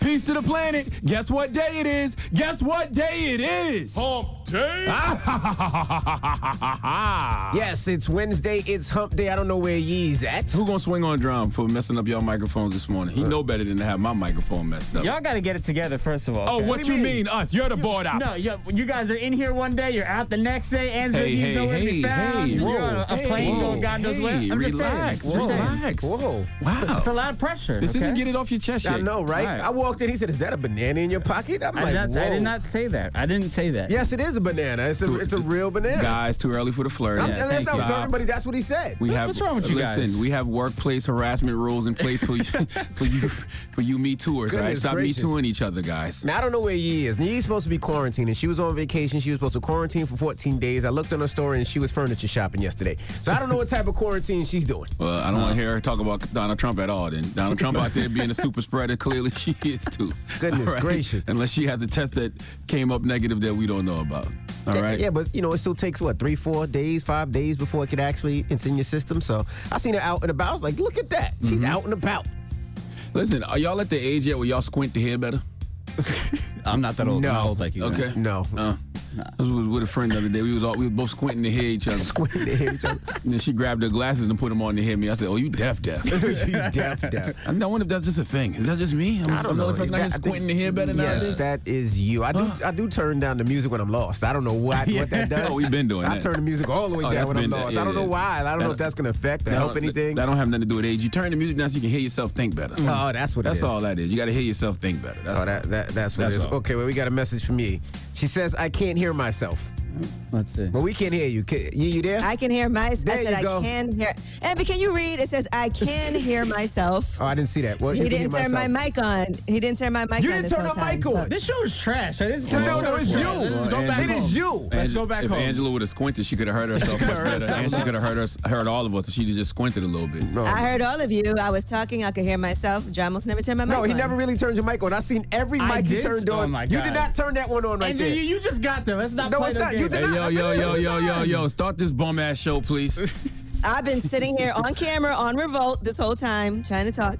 Peace to the planet. Guess what day it is? Guess what day it is? Hump day. Yes, it's Wednesday. It's hump day. I don't know where Yee's at. Who gonna swing on drum for messing up y'all microphones this morning? He know better than to have my microphone messed up. Y'all got to get it together, first of all. Oh, okay? what you mean? Us? You're the board out. No, yo, you guys are in here one day, you're out the next day, Angela, Hey, he's hey, nowhere to be hey, found. hey, you're on a, a plane whoa, going God knows hey, where. I'm just relax, saying. Just saying. relax. Whoa. Wow. It's a lot of pressure. This okay? isn't get it off your chest yet. I know, right? Right. I walked in. He said, "Is that a banana in your pocket?" I'm I, like, did not, I did not say that. I didn't say that. Yes, it is a banana. It's a, it's a real banana. Guys, too early for the flirt. I'm, Yeah, and that's not you. for everybody. That's what he said. We What- have, what's wrong with you listen, guys? we have workplace harassment rules in place for you, for you, for you me tours, right? Stop gracious. me tooing each other, guys. Now I don't know where Yee is. Yee's supposed to be quarantining. She was on vacation. She was supposed to quarantine for 14 days. I looked on her story and she was furniture shopping yesterday. So I don't know what type of quarantine she's doing. Well, I don't want to hear her talk about Donald Trump at all. Then Donald Trump out there being a super spreader, clearly she is too. Goodness All right? gracious. Unless she has a test that came up negative that we don't know about. All right. Yeah, but you know, it still takes what three, four days, five days before it could actually it's in your system. So I seen her out and about. I was like, look at that. She's Mm-hmm. out and about. Listen, are y'all at the age yet where y'all squint to hear better? I'm not that old. No. I'm old like you. man. Okay. No. Uh, I was with a friend the other day. We was all we were both squinting to hear each other. Squinting to hear each other. And then she grabbed her glasses and put them on to hear me. I said, "Oh, you deaf, deaf." you deaf, deaf. I mean, I wonder if that's just a thing. Is that just me? I'm, I don't I'm the know. only person That- out I think- squinting to hear better yes, nowadays. that is you. I do. I do turn down the music when I'm lost. I don't know what what that does. Oh, we've been doing that. I that. turn the music all the way Oh, down when I'm been that. lost. Yeah, I don't know why. I don't know if that's gonna affect or help anything. That don't have nothing to do with age. You turn the music down so you can hear yourself think better. Oh, that's what That's all that is. You got to hear yourself think better. That's Oh, all. that, that that's what That's it is. all. Okay, well, we got a message from Yee. She says, "I can't hear myself." Mm-hmm. Let's see. But we can't hear you. Can, Yee, you there? I can hear my. There I said you I can hear. Abby, can you read? It says I can hear myself. oh, I didn't see that. Well, he you didn't hear turn my mic on. He didn't turn my mic You on. didn't this turn the mic time. on. This show is trash. This is No, no, it's you. Let's just go Well, back It home. is you. Let's Ange- go back if home. Angela would have squinted, she could have heard herself much better, and she could have heard us, heard all of us if she just squinted a little bit. No. I heard all of you. I was talking. I could hear myself. Jamos never turned my mic No, on. he never really turned your mic on. I seen every mic he turned Oh on. you did not turn that one on right there. you, you just got there. Let's not No, play it's no not. You games. did Hey, yo, yo, yo, yo, yo, yo, start this bum ass show, please. I've been sitting here on camera on Revolt this whole time trying to talk.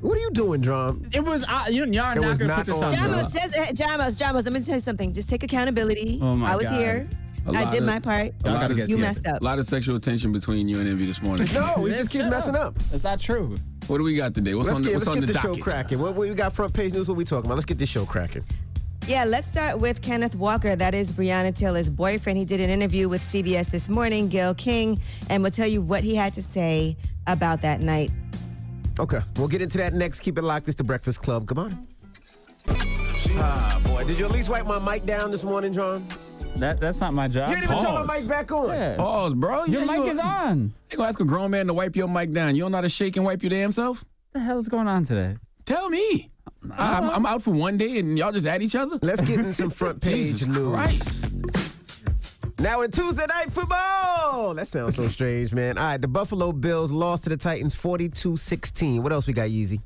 What are you doing, Drum? It was uh, you, y'all are not was gonna not put this on on. Jamo. Jamo. Jamos, just uh, Jamos, Jamos. Let me tell you something. Just take accountability. Oh my I was God. here. A I lot did of- my part. A lot of, You messed up. A lot of sexual tension between you and Envy this morning. No, we just keeps shut messing up. That's not true. What do we got today? What's Let's on the, get, what's let's on get the the show cracking. What, what we got front page news? What we talking about? Let's get this show cracking. Yeah, let's start with Kenneth Walker. That is Breonna Taylor's boyfriend. He did an interview with CBS this morning, Gail King, and we'll tell you what he had to say about that night. Okay, we'll get into that next. Keep it locked. It's the Breakfast Club. Come on. Ah, boy. Did you at least wipe my mic down this morning, John? That that's not my job. You didn't even turn my mic back on. Yeah. Pause, bro. Your Yeah, mic you is on. You gonna ask a grown man to wipe your mic down? You don't know how to shake and wipe your damn self? What the hell is going on today? Tell me. I, I'm, I'm out for one day and y'all just at each other. Let's get in some front page news. Christ. Now in Tuesday night football. That sounds so strange, man. All right, the Buffalo Bills lost to the Titans 42-16. What else we got, Yeezy?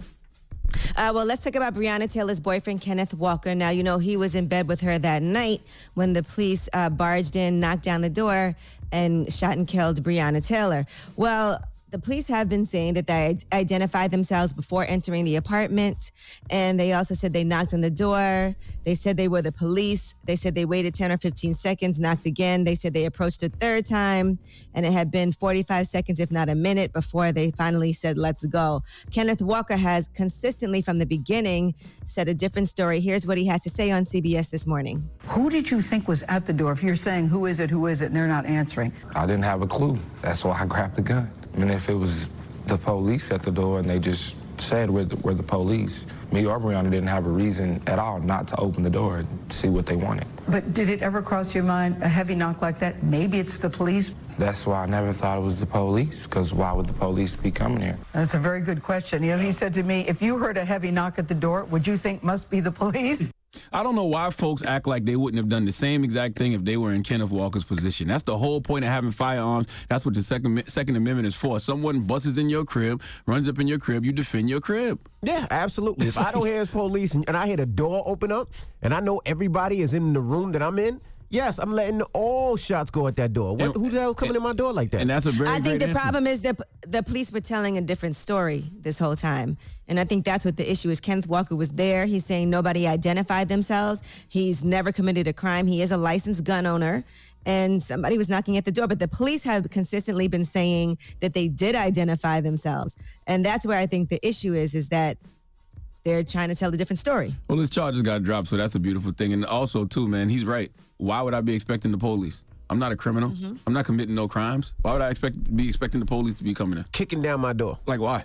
Uh, well, let's talk about Breonna Taylor's boyfriend, Kenneth Walker. Now, you know, he was in bed with her that night when the police uh, barged in, knocked down the door, and shot and killed Breonna Taylor. Well, the police have been saying that they identified themselves before entering the apartment. And they also said they knocked on the door. They said they were the police. They said they waited 10 or 15 seconds, knocked again. They said they approached a third time, and it had been 45 seconds, if not a minute, before they finally said, let's go. Kenneth Walker has consistently from the beginning said a different story. Here's what he had to say on CBS this morning. Who did you think was at the door? If you're saying, who is it, who is it, and they're not answering. I didn't have a clue. That's why I grabbed the gun. I mean, if it was the police at the door and they just said we're the, we're the police, me or Breonna didn't have a reason at all not to open the door and see what they wanted. But did it ever cross your mind, a heavy knock like that? Maybe it's the police? That's why I never thought it was the police, because why would the police be coming here? That's a very good question. You know, he said to me, if you heard a heavy knock at the door, would you think must be the police? I don't know why folks act like they wouldn't have done the same exact thing if they were in Kenneth Walker's position. That's the whole point of having firearms. That's what the Second Second Amendment is for. Someone busts in your crib, runs up in your crib, you defend your crib. Yeah, absolutely. If I don't hear police and, and I hear the door open up and I know everybody is in the room that I'm in, yes, I'm letting all shots go at that door. What, And- who the hell coming in my door like that? And that's a very I think great the answer. problem is that the police were telling a different story this whole time. And I think that's what the issue is. Kenneth Walker was there. He's saying nobody identified themselves. He's never committed a crime. He is a licensed gun owner. And somebody was knocking at the door. But the police have consistently been saying that they did identify themselves. And that's where I think the issue is, is that they're trying to tell a different story. Well, his charges got dropped, so that's a beautiful thing. And also, too, man, he's right. Why would I be expecting the police? I'm not a criminal. Mm-hmm. I'm not committing no crimes. Why would I expect be expecting the police to be coming in? Kicking down my door. Like why?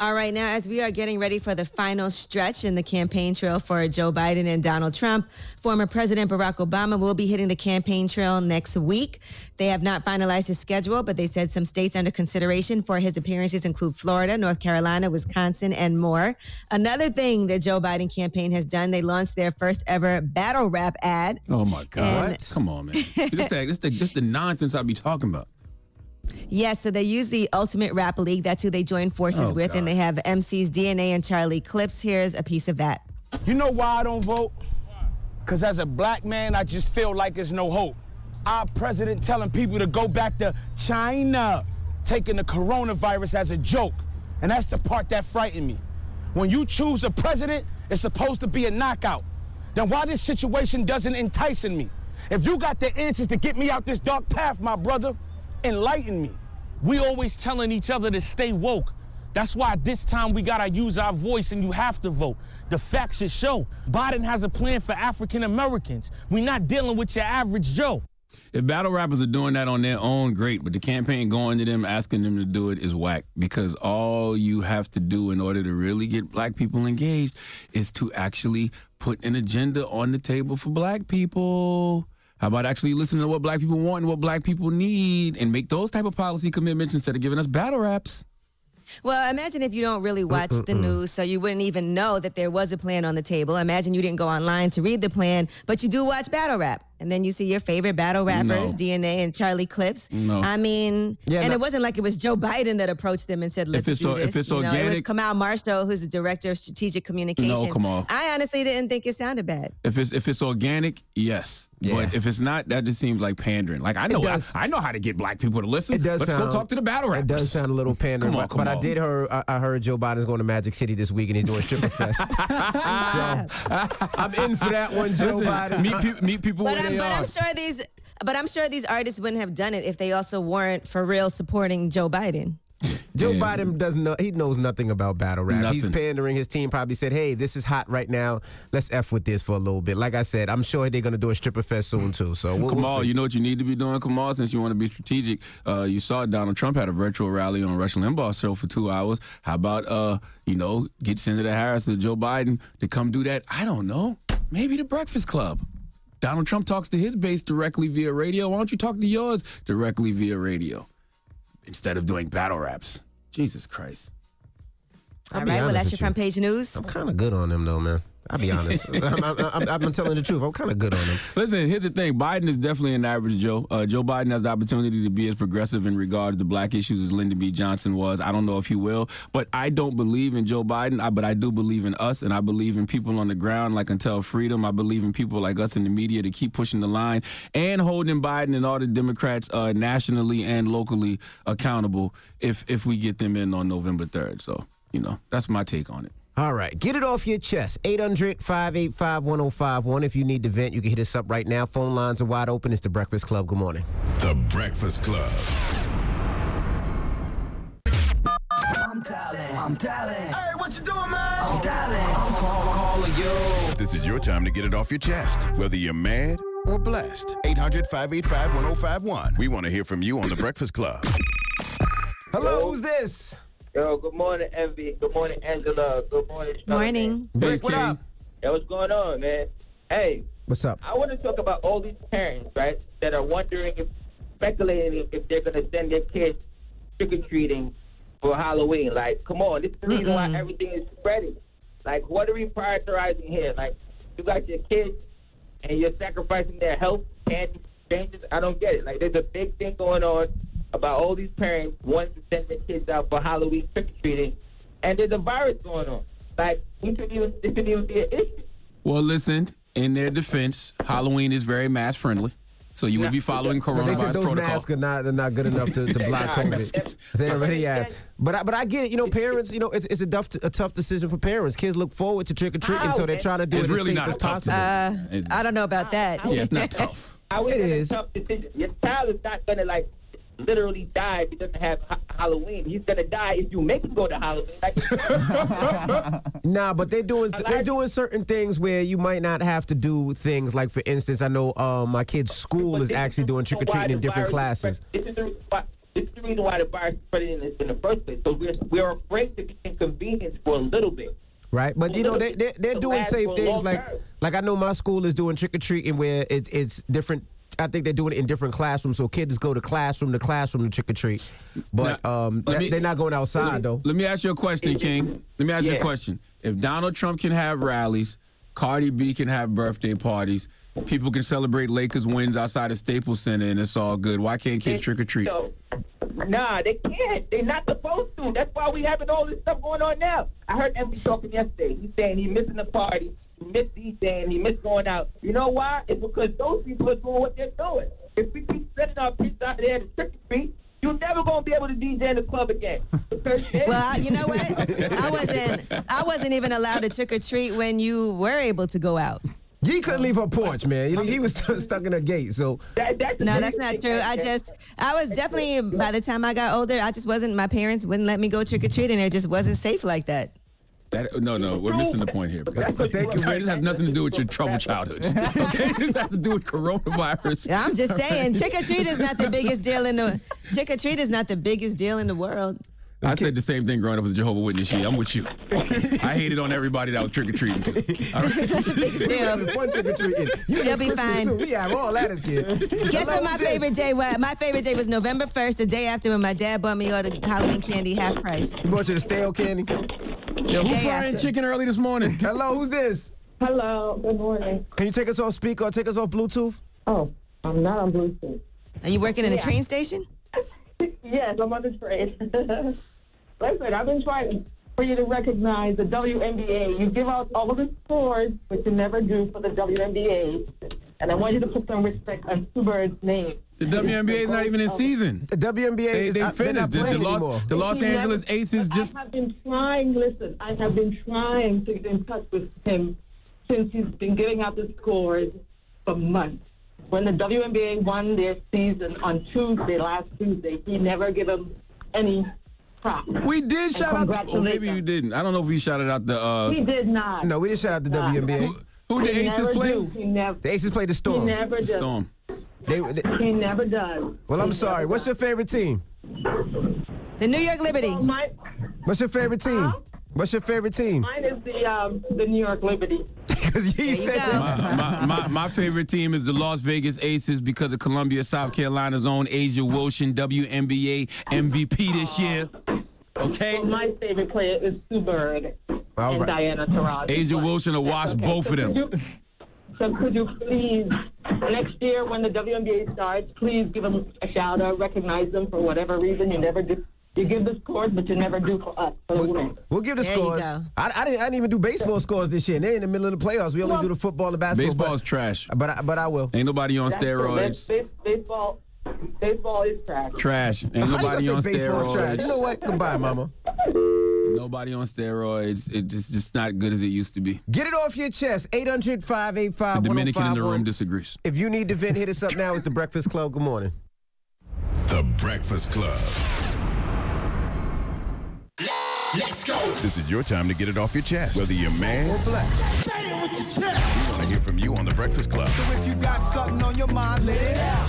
All right, now as we are getting ready for the final stretch in the campaign trail for Joe Biden and Donald Trump, former President Barack Obama will be hitting the campaign trail next week. They have not finalized his schedule, but they said some states under consideration for his appearances include Florida, North Carolina, Wisconsin, and more. Another thing that Joe Biden campaign has done, they launched their first ever battle rap ad. Oh my God! And- Come on, man. this, the, this, the, this the nonsense I be talking about. Yes, so they use the Ultimate Rap League. That's who they join forces Oh, with, God. and they have MCs DNA and Charlie Clips. Here's a piece of that. You know why I don't vote? Because as a black man, I just feel like there's no hope. Our president telling people to go back to China, taking the coronavirus as a joke. And that's the part that frightened me. When you choose a president, it's supposed to be a knockout. Then why this situation doesn't entice me? If you got the answers to get me out this dark path, my brother, enlighten me. We always telling each other to stay woke. That's why this time we gotta use our voice and you have to vote. The facts should show. Biden has a plan for African Americans. We're not dealing with your average Joe. If battle rappers are doing that on their own, great. But the campaign going to them, asking them to do it is whack. Because all you have to do in order to really get black people engaged is to actually put an agenda on the table for black people. How about actually listening to what black people want and what black people need and make those type of policy commitments instead of giving us battle raps? Well, imagine if you don't really watch the news, so you wouldn't even know that there was a plan on the table. Imagine you didn't go online to read the plan, but you do watch battle rap, and then you see your favorite battle rappers, No. DNA and Charlie Clips. No. I mean, Yeah, and no. it wasn't like it was Joe Biden that approached them and said, "Let's do o- this." if it's you know, it was Kamau Marshall, who's the director of strategic communications. come on. I honestly didn't think it sounded bad. If it's if it's organic, yes. But if it's not, that just seems like pandering. Like I know I, does. I know how to get black people to listen. It does Let's sound, go talk to the battle rappers. It does sound a little pandering, Come on, but, come but I did hear I, I heard Joe Biden's going to Magic City this week and he's doing stripper fest. so I'm in for that one, Joe Listen, Biden. Meet, pe- meet people But I'm, they but are. I'm sure these, but I'm sure these artists wouldn't have done it if they also weren't for real supporting Joe Biden. Joe Yeah. Biden doesn't know. He knows nothing about battle rap. Nothing. He's pandering. His team probably said, "Hey, this is hot right now. Let's f with this for a little bit." Like I said, I'm sure they're gonna do a stripper fest soon too. So we'll, we'll Kamau, you know what you need to be doing, Kamau, since you want to be strategic. Uh, you saw Donald Trump had a virtual rally on Rush Limbaugh's show for two hours. How about, uh, you know, get Senator Harris or Joe Biden to come do that? I don't know. Maybe the Breakfast Club. Donald Trump talks to his base directly via radio. Why don't you talk to yours directly via radio instead of doing battle raps? Jesus Christ. All right, well, that's your you. front page news. I'm kind of good on them, though, man. I'll be honest. I'm, I'm, I'm, I'm telling the truth. I'm kind of good on him. Listen, here's the thing. Biden is definitely an average Joe. Uh, Joe Biden has the opportunity to be as progressive in regards to black issues as Lyndon B. Johnson was. I don't know if he will, but I don't believe in Joe Biden, I, but I do believe in us, and I believe in people on the ground like Until Freedom. I believe in people like us in the media to keep pushing the line and holding Biden and all the Democrats uh, nationally and locally accountable if, if we get them in on November 3rd. So, you know, that's my take on it. All right, get it off your chest. 800 585 1051. If you need to vent, you can hit us up right now. Phone lines are wide open. It's The Breakfast Club. Good morning. The Breakfast Club. I'm dialing. I'm dialing. Hey, what you doing, man? I'm dialing. I'm call, calling you. This is your time to get it off your chest, whether you're mad or blessed. 800 585 1051. We want to hear from you on The Breakfast Club. Hello, who's this? Yo, good morning, Envy. Good morning, Angela. Good morning, Charlamagne. Morning. Brick, what up? Hey, what's going on, man? Hey, What's up? I want to talk about all these parents, right, that are wondering if, speculating if, if they're going to send their kids trick or treating for Halloween. Like, come on, this is the reason why everything is spreading. Like, what are we prioritizing here? Like, you got your kids and you're sacrificing their health, and changes. I don't get it. Like, there's a big thing going on about all these parents wanting to send their kids out for Halloween trick or treating, and there's a virus going on. Like, we shouldn't even, this shouldn't even be an issue. Well, listen, in their defense, Halloween is very mass friendly. So you would be following But they said those protocol. masks are not, are not good enough to, to block COVID. They already have. But I, but I get it. You know, parents. You know, it's, it's a tough a tough decision for parents. Kids look forward to trick or treating, so they're trying to do It's it as really not as a tough possible. Uh, I don't know about that. Yeah, it's not tough. How is It it is. a tough decision? Your child is not gonna like literally die if he doesn't have ha- Halloween. He's gonna die if you make him go to Halloween. Like, Nah, but they're doing they're doing certain things where you might not have to do things like, for instance, I know um, my kid's school is actually doing trick or treating in different classes. This is the reason why. This is the reason why the virus spread in the, in the first place. So we're we're afraid to be inconvenienced for a little bit. Right, but you know they they they're doing safe things like like I know my school is doing trick or treating where it's it's different. I think they're doing it in different classrooms, so kids go to classroom to classroom to trick or treat. But um, let they- me- they're not going outside though. Let me ask you a question, King. Let me ask you a question. If Donald Trump can have rallies, Cardi B can have birthday parties, people can celebrate Lakers wins outside of Staples Center, and it's all good. Why can't kids trick or treat? So, nah, they can't. They're not supposed to. That's why we having all this stuff going on now. I heard Envy talking yesterday. He's saying he's missing the party. He missed DJing. He missed going out. You know why? It's because those people are doing what they're doing. If we keep sending our kids out there to trick or treat, you're never gonna be able to DJ in the club again. Because Well, you know what? I wasn't. I wasn't even allowed to trick or treat when you were able to go out. He couldn't leave her porch, man. He, he was stuck in a gate. So No, that's not true. I just, I was definitely. By the time I got older, I just wasn't. My parents wouldn't let me go trick or treating. It just wasn't safe like that. That, no, no, we're missing the point here. Thank you, This has nothing to do with your troubled childhood. Okay, this has to do with coronavirus. Yeah, I'm just saying, trick or treat is not the biggest deal in the. Trick or treat is not the biggest deal in the world. I said the same thing growing up as a Jehovah Witness. Yeah, I'm with you. I hated on everybody that was trick or treating. Fun trick or treating. You You'll be fine. too. We have all that as kids. Guess what my favorite day was? My favorite day was November 1st, the day after when my dad bought me all the Halloween candy half price. You bought you the stale candy. Yeah, who's frying after. chicken early this morning? Hello, who's this? Hello, good morning. Can you take us off speaker or take us off Bluetooth? Oh, I'm not on Bluetooth. Are you working in a Yeah. train station? Yes, I'm on the train. Listen, I've been trying for you to recognize the WNBA. You give out all of the scores, but you never do for the WNBA. And I want you to put some respect on Sue Bird's name. The WNBA is not even in oh. season. The WNBA They, is they not- they're not finished. The, the Los, the Los He never- Angeles Aces just. I have been trying, listen, I have been trying to get in touch with him since he's been giving out the scores for months. When the WNBA won their season on Tuesday, last Tuesday, he never gave them any props. We did And shout out. The, oh, maybe you didn't. I don't know if we shouted out the. Uh, He did not. No, we didn't shout out the Nah. WNBA. who the He Aces never play? He never. The Aces played the Storm. He Storm. never does. Storm. They, they- He never does. well, I'm He sorry. What's does. your favorite team? The New York Liberty. Well, my, What's your favorite team? What's your favorite team? mine is the um, the New York Liberty. Because he There said go. My, my, my, my favorite team is the Las Vegas Aces because of Columbia, South Carolina's own A'ja Wilson, WNBA MVP this year. Okay? Well, my favorite player is Sue Bird. All and right. Diana Taurasi. A'ja But Wilson will that's watch both So of them. could you- So could you please, next year when the WNBA starts, please give them a shout out, recognize them for whatever reason you never do. You give the scores, but you never do for us, for the women. We'll give the There scores. go. I, I, didn't, I didn't even do baseball scores this year. They're in the middle of the playoffs. We only do the football and basketball. Baseball's but, trash. but I, but I will. Ain't nobody on That's steroids. Base- baseball, baseball is trash. Trash. Ain't you nobody on say baseball trash? You know what? Goodbye, mama. Nobody on steroids. It's just just not good as it used to be. Get it off your chest. 800 The oh Dominican in the room oh. disagrees. If you need to vent, hit us up now. It's the Breakfast Club. Good morning. The Breakfast Club. Let's go. This is your time to get it off your chest, whether you're mad or blessed. Say it with your chest. We want to hear from you on The Breakfast Club. So if you got something on your mind, let it out.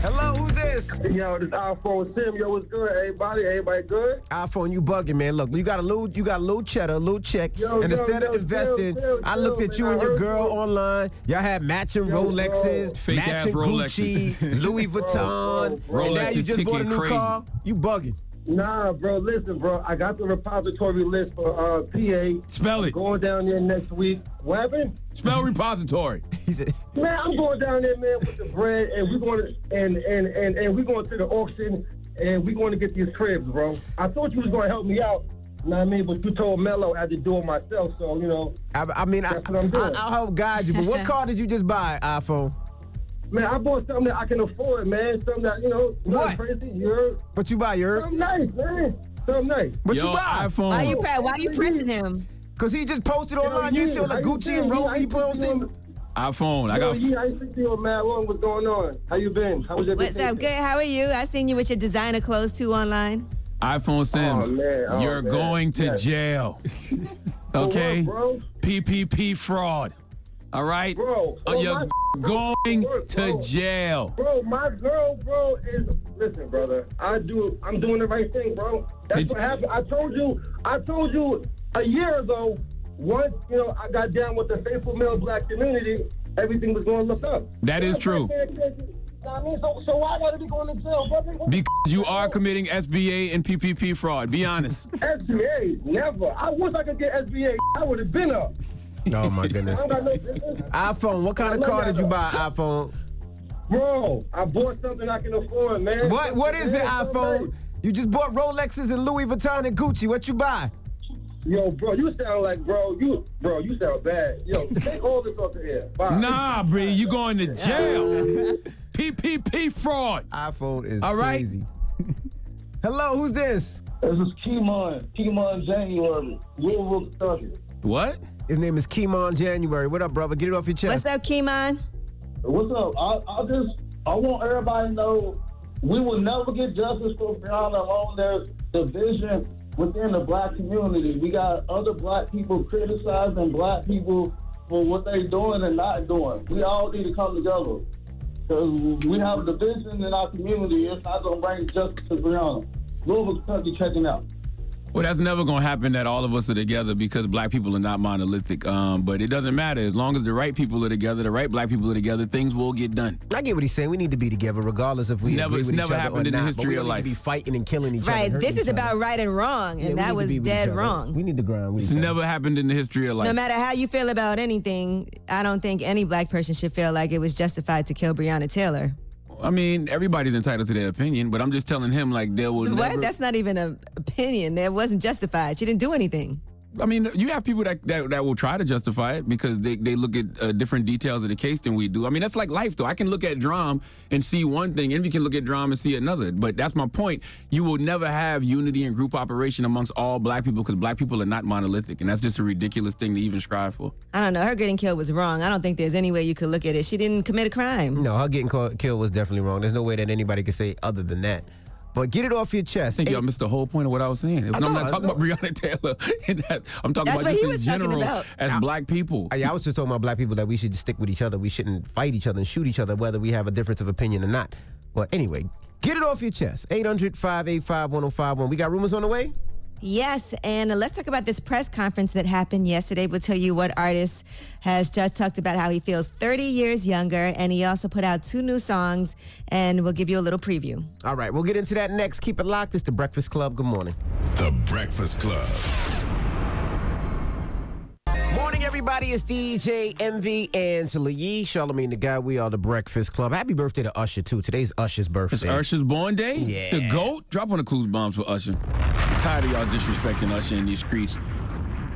Hello, who's this? Yo, this iPhone Sim. Yo, what's good, everybody? Everybody good? iPhone, you bugging, man. Look, you got a little, you got a little cheddar, a little check, Yo, and yo, instead yo, of investing, chill, chill, I looked chill, at you man. and I your girl you. online. Y'all had matching Yo, Rolexes, bro. Fake ass matching Rolexes. Gucci, Louis oh, Vuitton, bro, and now Rolex you is just bought a ticking new crazy. car. You bugging. Nah, bro. Listen, bro. I got the repository list for uh, PA. Spell it. Going down there next week. What happened? Spell repository. He said, Man, I'm going down there, man, with the bread, and we're going to and and and and we're going to the auction, and we're going to get these cribs, bro. I thought you was going to help me out. You know what I mean? But you told Mello I had to do it myself, so you know. I, I mean, I, That's what I'm I. I'll help guide you. But what car did you just buy, iPhone? Man, I bought something that I can afford, man. Something that you know, What? not crazy. You heard? What you buy, your? Something nice, man. Something nice. What Yo, you buy? iPhone. Why you pre- why you pressing him? Cause he just posted online. You see all the Gucci and I Rolex he ain't posted. seen you iPhone. I in- Yo, got. yeah, I ain't seen you on Mad What's going on? How you been? How was your What's vacation? up? Good. How are you? I seen you with your designer clothes too online. iPhone oh, Sims. Oh, man. Oh, You're man. going to Yes. jail. Okay? what, bro? PPP fraud. All right? Bro, oh, You're my- going bro, to jail. Bro, my girl, bro, is listen, brother. I do. I'm doing the right thing, bro. That's Did what happened. I told you. I told you a year ago. Once you know, I got down with the faithful male black community. Everything was going to look up. That is true. I can't- can't- I mean, so, so why gotta be going to jail, brother? Because you are committing SBA and PPP fraud. Be honest. SBA, never. I wish I could get SBA. I would have been up. Oh my goodness. don't got no business. iPhone. What kind of car did you buy, iPhone? Bro, I bought something I can afford, man. What What is it, iPhone? You just bought Rolexes and Louis Vuitton and Gucci. What you buy? Yo, bro, you sound like, bro, you, bro, you sound bad. Yo, take all this off the air. Bye. Nah, Bree, you going to jail. PPP fraud. iPhone is All right. crazy. Hello, who's this? This is Kimon, Kimon January, Louisville, Kentucky. What? His name is Kimon January. What up, brother? Get it off your chest. What's up, Kimon? What's up? I, I just, I want everybody to know we will never get justice for Breonna alone. There's division within the black community. We got other black people criticizing black people for what they're doing and not doing. We all need to come together. Because we have a division in our community. It's not going to bring justice to Breonna. Louisville, Kentucky, checking out. Well, that's never going to happen that all of us are together because black people are not monolithic. Um, but it doesn't matter. As long as the right people are together, the right black people are together, things will get done. I get what he's saying. We need to be together, regardless if we It's never- agree it's with never each other happened or in the history of don't need to life. be fighting and killing each other. Right. This is each other. about right and wrong, and we that was dead wrong. We need to grind. with It's each other. never happened in the history of life. No matter how you feel about anything, I don't think any black person should feel like it was justified to kill Breonna Taylor. I mean, everybody's entitled to their opinion, but I'm just telling him like there will What? never. That's not even an opinion. That wasn't justified. She didn't do anything. I mean, you have people that, that, that will try to justify it because they, they look at uh, different details of the case than we do. I mean, that's like life, though. I can look at Drum and see one thing, and we can look at Drum and see another. But that's my point. You will never have unity and group operation amongst all black people because black people are not monolithic, and that's just a ridiculous thing to even strive for. I don't know. Her getting killed was wrong. I don't think there's any way you could look at it. She didn't commit a crime. No, her getting caught, killed was definitely wrong. There's no way that anybody could say other than that. But get it off your chest. I think y'all missed the whole point of what I was saying. I I'm not talking about Breonna Taylor. that, I'm talking That's about what just he in was talking general about. as black people. I, I was just talking about black people that we should stick with each other. We shouldn't fight each other and shoot each other, whether we have a difference of opinion or not. But anyway, get it off your chest. 800 585 1051. We got rumors on the way? Yes, and let's talk about this press conference that happened yesterday. We'll tell you what artist has just talked about how he feels 30 years younger, and he also put out two new songs, and we'll give you a little preview. All right, we'll get into that next. Keep it locked. It's the Breakfast Club. Good morning. The Breakfast Club. Everybody? It's DJ Envy Angela Yee, Charlamagne the Guy. We are the Breakfast Club. Happy birthday to Usher, too. Today's Usher's birthday. It's Usher's born day? Yeah. The GOAT? Drop on the clues bombs for Usher. I'm tired of y'all disrespecting Usher in these streets.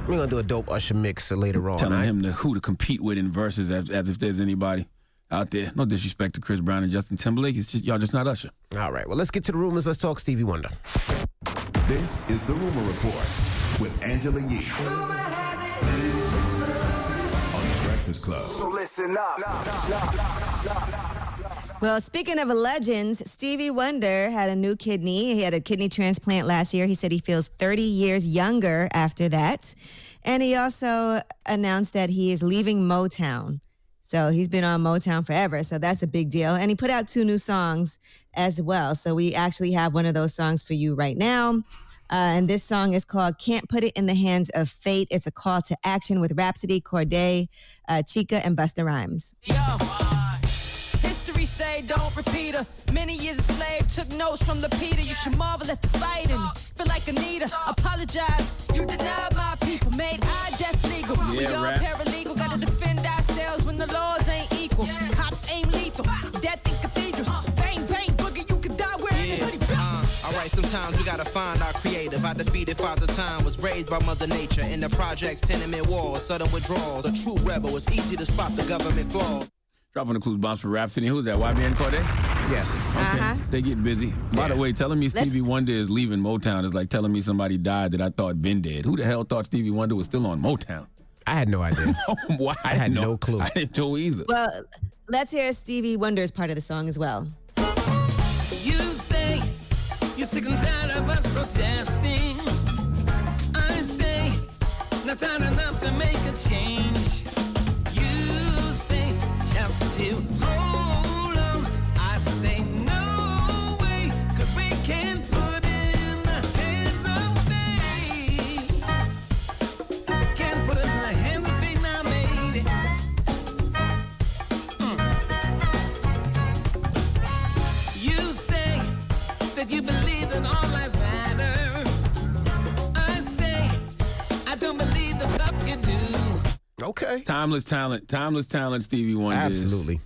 We're going to do a dope Usher mix later on. Telling all right? him to, who to compete with in verses as, as if there's anybody out there. No disrespect to Chris Brown and Justin Timberlake. It's just y'all just not Usher. All right, well, let's get to the rumors. Let's talk Stevie Wonder. This is the Rumor Report with Angela Yee. On the Breakfast Club. So listen up. Well, speaking of legends, Stevie Wonder had a new kidney. He had a kidney transplant last year. He said he feels 30 years younger after that. And he also announced that he is leaving Motown. So he's been on Motown forever. So that's a big deal. And he put out two new songs as well. So we actually have one of those songs for you right now. Uh, and this song is called Can't Put It in the Hands of Fate. It's a call to action with Rapsody, Cordae, uh, Chika, and Busta Rhymes. History say don't repeat her. Many years a slave, took notes from Lapita. You should marvel at the fighting. Feel like Anita. Apologize. You denied my people. Made I death legal. we Yeah, all rap. paralegal. Gotta defend ourselves when the laws ain't equal. Sometimes we gotta find our creative. I defeated Father Time, was raised by Mother Nature. In the projects, tenement walls, sudden withdrawals. A true rebel, it's easy to spot the government flaws. Dropping the clues bombs for Rapsody. Who's that? YBN Cordae? Yes. Okay. Uh-huh. They get busy. By the way, telling me Let's- Stevie Wonder is leaving Motown is like telling me somebody died that I thought been dead. Who the hell thought Stevie Wonder was still on Motown? I had no idea. Why? I had no clue. I didn't know either. Well, let's hear Stevie Wonder's part of the song as well. You're sick and tired of us protesting. I say not enough Okay. Timeless talent. Timeless talent, Stevie Wonder. is. Absolutely.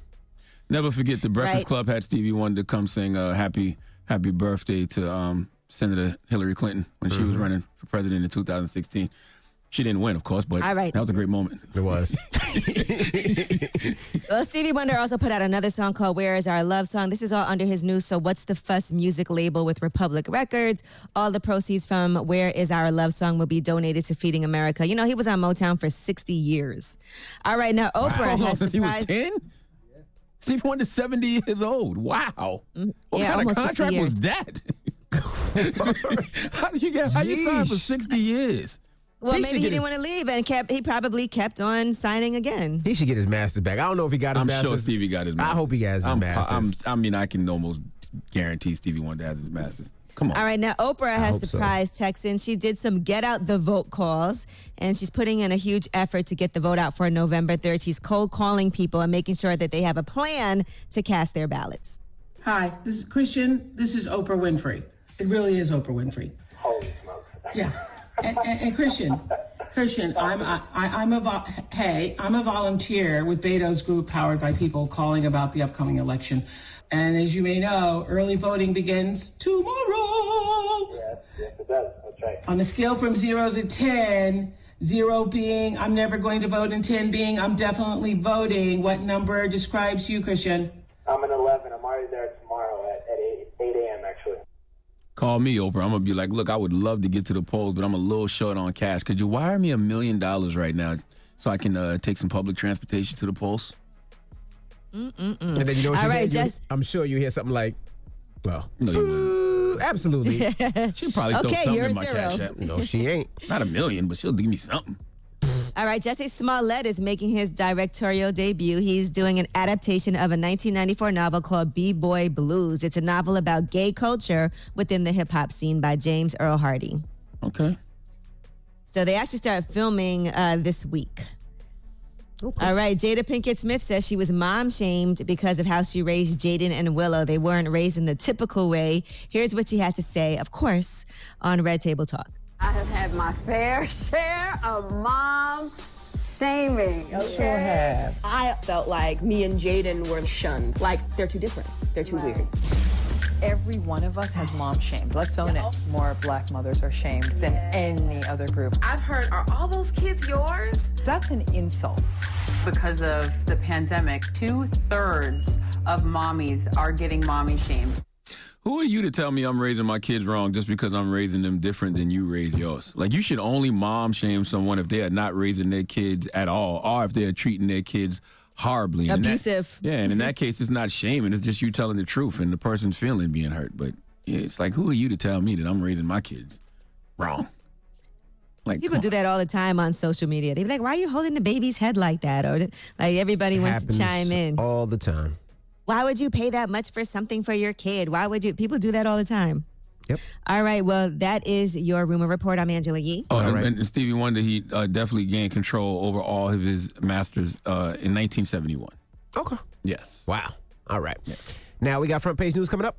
Never forget the Breakfast Right. Club had Stevie Wonder come sing uh, happy happy birthday to um, Senator Hillary Clinton when she Mm-hmm. was running for president in 2016. She didn't win, of course, but All right. that was a great moment. It was. Well, Stevie Wonder also put out another song called Where Is Our Love Song. This is all under his new So What's the Fuss music label with Republic Records. All the proceeds from Where Is Our Love Song will be donated to Feeding America. You know, he was on Motown for 60 years. All right, now Oprah Hold on, has since he was surprised. 10? Stevie Wonder's 70 years old. Wow. What Mm-hmm. yeah, kind of almost 60 contract was that? how do you get how you sign for 60 years? Well, He maybe he didn't his- want to leave and kept. He probably kept on signing again. He should get his masters back. I don't know if he got his I'm masters. sure Stevie got his I hope he has his I'm, masters. I'm, I mean, I can almost guarantee Stevie Wonder has his masters. Come on. All right, now Oprah has hope so. surprised Texans. She did some get out the vote calls, and she's putting in a huge effort to get the vote out for November 3rd. She's cold calling people and making sure that they have a plan to cast their ballots. Hi, this is Christian. This is Oprah Winfrey. It really is Oprah Winfrey. Holy smokes. Yeah. And, and, and Christian, Christian, I'm I, I- I'm a vo- hey, I'm a volunteer with Beto's group, powered by people calling about the upcoming election. And as you may know, early voting begins tomorrow. Yes, yes, it does. That's right. On a scale from zero to ten, zero being I'm never going to vote, and ten being I'm definitely voting. What number describes you, Christian? I'm an 11. I'm already there tomorrow eh at, at 8, 8 a.m. actually. Call me, Oprah. I'm gonna be like, look, I would love to get to the polls, but I'm a little short on cash. Could you wire me a million dollars right now so I can uh, take some public transportation to the polls? And then you know what All you right, hear? You- just- I'm sure you hear something like, well, No, you wouldn't. absolutely. She'll probably throw Okay, something you're in my zero. cash app. no, she ain't. Not a million, but she'll give me something. All right, Jussie Smollett is making his directorial debut. He's doing an adaptation of a 1994 novel called B-Boy Blues. It's a novel about gay culture within the hip hop scene by James Earl Hardy. Okay. So they actually started filming uh, this week. Okay. All right, Jada Pinkett Smith says she was mom shamed because of how she raised Jaden and Willow. They weren't raised in the typical way. Here's what she had to say, of course, on Red Table Talk. I have had my fair share of mom shaming. You sure have. I felt like me and Jaden were shunned. Like they're too different. They're too weird. Every one of us has mom shamed. Let's own it. More black mothers are shamed than any other group. I've heard, are all those kids yours? That's an insult. Because of the pandemic, two thirds of mommies are getting mommy shamed. Who are you to tell me I'm raising my kids wrong just because I'm raising them different than you raise yours? Like you should only mom shame someone if they are not raising their kids at all, or if they are treating their kids horribly. And in that- yeah, and in that case, it's not shaming; it's just you telling the truth and the person's feeling being hurt. But yeah, it's like, who are you to tell me that I'm raising my kids wrong? Like People do that all the time on social media. They be like, "Why are you holding the baby's head like that?" Or like everybody wants to chime in. all the time. Why would you pay that much for something for your kid? Why would you? People do that all the time. Yep. All right. Well, that is your rumor report. I'm Angela Yee. Oh, and, and Stevie Wonder, he uh, definitely gained control over all of his masters uh, in 1971. Okay. Yes. Wow. All right. Now we got front page news coming up.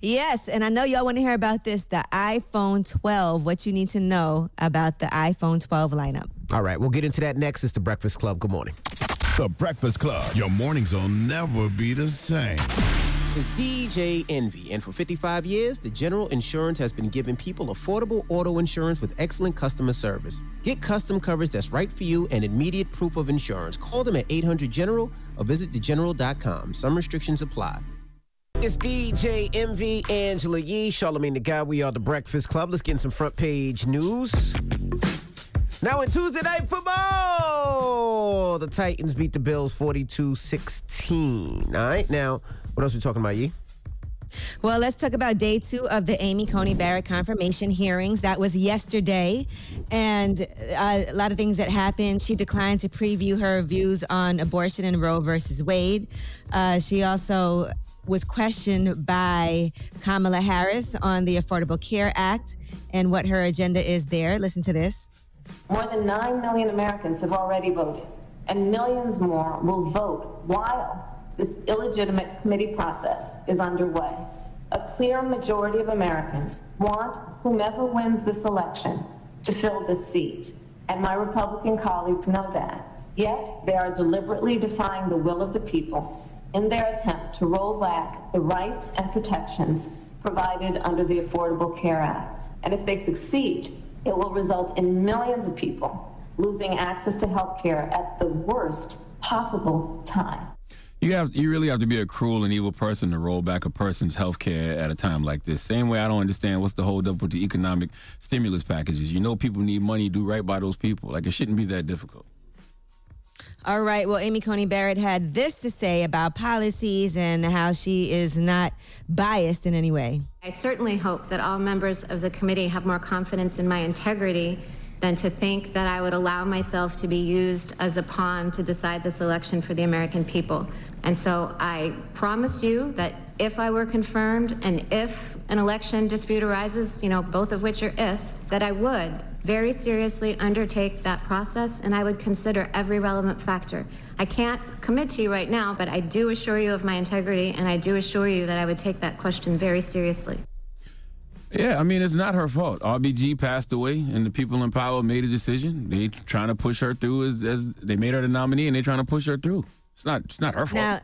Yes, and I know y'all want to hear about this. The iPhone 12. What you need to know about the iPhone 12 lineup. All right, we'll get into that next. It's the Breakfast Club. Good morning. The Breakfast Club. Your mornings will never be the same. It's DJ Envy, and for 55 years, the General Insurance has been giving people affordable auto insurance with excellent customer service. Get custom coverage that's right for you and immediate proof of insurance. Call them at 800 General or visit thegeneral.com. Some restrictions apply. It's DJ Envy Angela Yee, Charlamagne the Guy. We are the Breakfast Club. Let's get in some front page news. Now in Tuesday Night Football, the Titans beat the Bills 42-16. All right, now, what else are we talking about, Yee? Well, let's talk about day two of the Amy Coney Barrett confirmation hearings. That was yesterday, and uh, a lot of things that happened. She declined to preview her views on abortion and Roe versus Wade. Uh, she also was questioned by Kamala Harris on the Affordable Care Act and what her agenda is there. Listen to this. More than 9 million Americans have already voted, and millions more will vote while this illegitimate committee process is underway. A clear majority of Americans want whomever wins this election to fill this seat, and my Republican colleagues know that. Yet, they are deliberately defying the will of the people in their attempt to roll back the rights and protections provided under the Affordable Care Act. And if they succeed, it will result in millions of people losing access to health care at the worst possible time. You have you really have to be a cruel and evil person to roll back a person's health care at a time like this. Same way I don't understand what's the hold up with the economic stimulus packages. You know people need money, do right by those people. Like it shouldn't be that difficult. All right. Well, Amy Coney Barrett had this to say about policies and how she is not biased in any way. I certainly hope that all members of the committee have more confidence in my integrity than to think that I would allow myself to be used as a pawn to decide this election for the American people. And so I promise you that if I were confirmed and if an election dispute arises, you know, both of which are ifs, that I would very seriously undertake that process and I would consider every relevant factor. I can't commit to you right now, but I do assure you of my integrity and I do assure you that I would take that question very seriously. Yeah, I mean it's not her fault. RBG passed away, and the people in power made a decision. They trying to push her through as, as they made her the nominee, and they trying to push her through. It's not. It's not her fault. Now,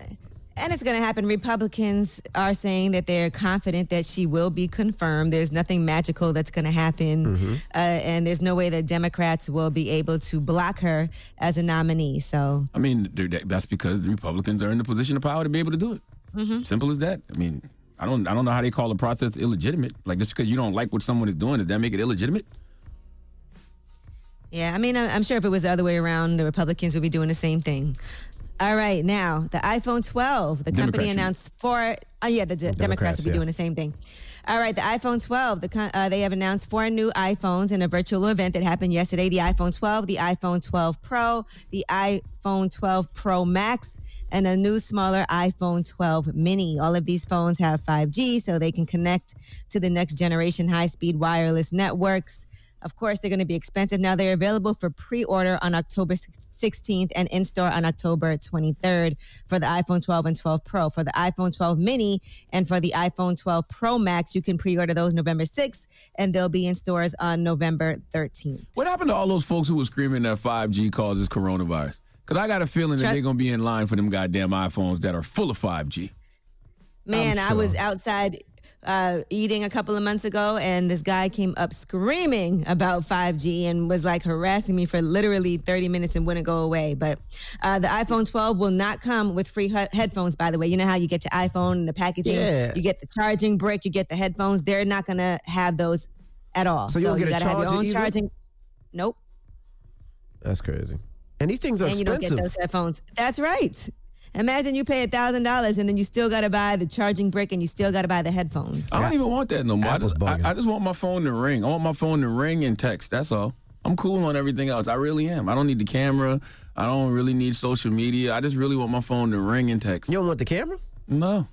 and it's going to happen. Republicans are saying that they're confident that she will be confirmed. There's nothing magical that's going to happen, Mm-hmm. uh, and there's no way that Democrats will be able to block her as a nominee. So, I mean, that's because the Republicans are in the position of power to be able to do it. mhm. Simple as that. I mean, I don't. I don't know how they call the process illegitimate. Like just because you don't like what someone is doing, does that make it illegitimate? yeah, I mean, I'm sure if it was the other way around, the Republicans would be doing the same thing. All right, now the iPhone 12, the company Democrats, you announced four. Oh yeah, the, Democrats, Democrats, would be yeah. doing the same thing. All right, the iPhone 12, the uh, they have announced four new iPhones in a virtual event that happened yesterday. The iPhone 12, the iPhone 12 Pro, the iPhone 12 Pro Max, and a new smaller iPhone 12 Mini. All of these phones have 5G, so they can connect to the next generation high-speed wireless networks. Of course, they're going to be expensive. Now they're available for pre-order on October 16th and in store on October 23rd for the iPhone 12 and 12 Pro. For the iPhone 12 mini and for the iPhone 12 Pro Max, you can pre-order those November 6th and they'll be in stores on November 13th. What happened to all those folks who were screaming that 5G causes coronavirus? Because I got a feeling that Shut- they're going to be in line for them goddamn iPhones that are full of 5G. Man, I'm I was outside uh, eating a couple of months ago, and this guy came up screaming about 5G and was like harassing me for literally 30 minutes and wouldn't go away. But uh, the iPhone 12 will not come with free he- headphones, by the way. You know how you get your iPhone and the packaging, Yeah. you get the charging brick, you get the headphones. They're not going to have those at all. So you don't get a gotta have your own either? charging. Nope. That's crazy. And these things are and you don't get those headphones. That's right. Imagine you pay a thousand dollars and then you still got to buy the charging brick and you still got to buy the headphones. I don't even want that no more. I just, I, I just want my phone to ring. I want my phone to ring and text. That's all. I'm cool on everything else. I really am. I don't need the camera. I don't really need social media. I just really want my phone to ring and text. You don't want the camera? No.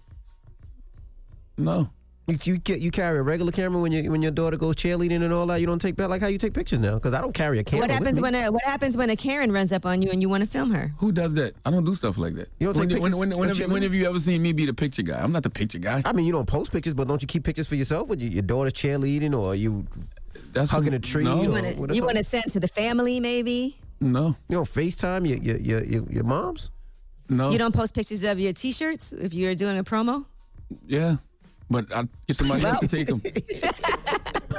No. You, you carry a regular camera when you when your daughter goes cheerleading and all that. You don't take like how you take pictures now because I don't carry a camera. What with happens me. when a what happens when a Karen runs up on you and you want to film her? Who does that? I don't do stuff like that. You don't when, take when, pictures when, of when, have, when have you ever seen me be the picture guy? I'm not the picture guy. I mean, you don't post pictures, but don't you keep pictures for yourself when you, your daughter's cheerleading or you That's hugging a tree? no. You want to you want to send to the family maybe? No. You don't FaceTime your your your, your, your moms? No. You don't post pictures of your T-shirts if you're doing a promo. Yeah. But I get somebody else to take them.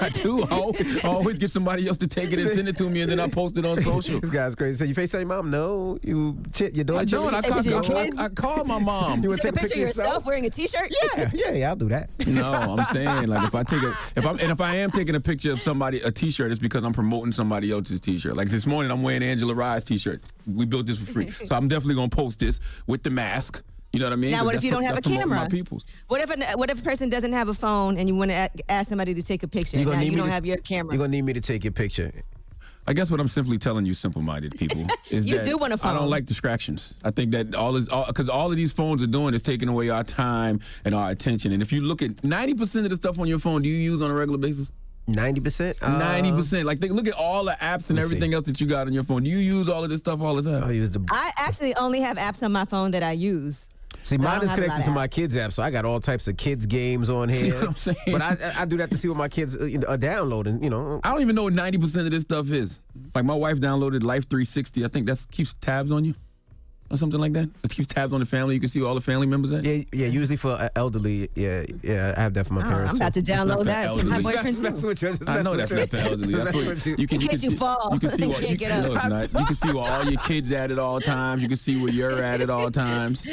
I do. I always, I always get somebody else to take it and send it to me, and then I post it on social. This guy's crazy. So you FaceTime your mom? No. You ch- your daughter? I don't. I, cheerleading? call, I, I, I call my mom. You want to Take a picture of yourself wearing a T-shirt. Yeah, yeah, yeah. I'll do that. No, I'm saying like if I take a if I'm and if I am taking a picture of somebody a T-shirt, it's because I'm promoting somebody else's T-shirt. Like this morning, I'm wearing Angela Rye's T-shirt. We built this for free, so I'm definitely gonna post this with the mask. You know what I mean? Now, what if you don't have a camera? My people's. What if a, what if a person doesn't have a phone and you want to ask somebody to take a picture? You gonna now need you don't to- have your camera. You're gonna need me to take your picture. I guess what I'm simply telling you, simple-minded people, is You that do want a I phone. I don't like distractions. I think that all is because all, of these phones are doing is taking away our time and our attention. And if you look at 90 percent of the stuff on your phone, do you use on a regular basis? Ninety percent. Ninety percent. Like, think, look at all the apps and Uh, Let me everything else that you got on your phone. Do you use all of this stuff all the time? I use the. I actually only have apps on my phone that I use. See, So mine is have a lot connected to my kids app, so I got all types of kids games on here. See what I'm saying? But I, I do that to see what my kids uh, are downloading. You know, I don't even know what 90 percent of this stuff is. Like, my wife downloaded Life 360. I think that keeps tabs on you. Or something like that. It keeps tabs on the family. You can see where all the family members at. yeah, yeah. Usually for uh, elderly, yeah, yeah. I have that for my Oh, parents. I'm about to download that for my boyfriend's boyfriend That's- that's too. you're- that's I know that's not for elderly. That's, That's what, what you- you can. In you case can, you fall You can see and what can't you, get up. No, it's not. You can see where all your kids at at all times. You can see where you're at at all times.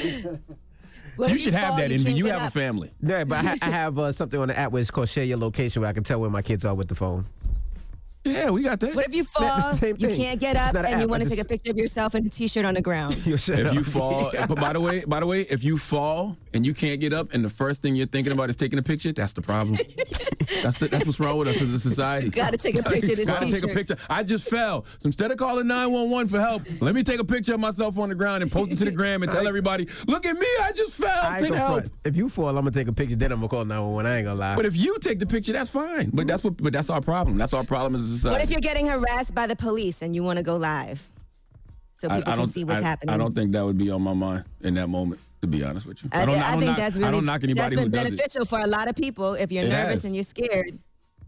What you if should have fall, that, you Envy. You get have a family. Yeah, but I, ha- I have uh, something on the app where it's called Share Your Location, where I can tell where my kids are with the phone. Yeah, we got that. What if you fall, you can't get up, not an and you want to take a picture of yourself in a T-shirt on the ground? You shut If up. you fall, but by the way, by the way, if you fall and you can't get up, and the first thing you're thinking about is taking a picture, that's the problem. that's the, that's what's wrong with us as a society. You gotta take a picture of this Gotta take a T-shirt. picture. I just fell. So instead of calling 911 for help, let me take a picture of myself on the ground and post it to the gram and tell everybody, look at me, I just fell. I ain't Send gonna help. front. If you fall, I'm gonna take a picture. Then I'm gonna call 911. I ain't gonna lie. But if you take the picture, that's fine. But that's what. But that's our problem. That's our problem as a society. What if you're getting harassed by the police and you want to go live, so people can see what's I, happening? I don't think that would be on my mind in that moment. To be honest with you, I, don't. I I don't think knock, that's really I don't knock anybody that's who been does it. beneficial for a lot of people. If you're It nervous has. and you're scared,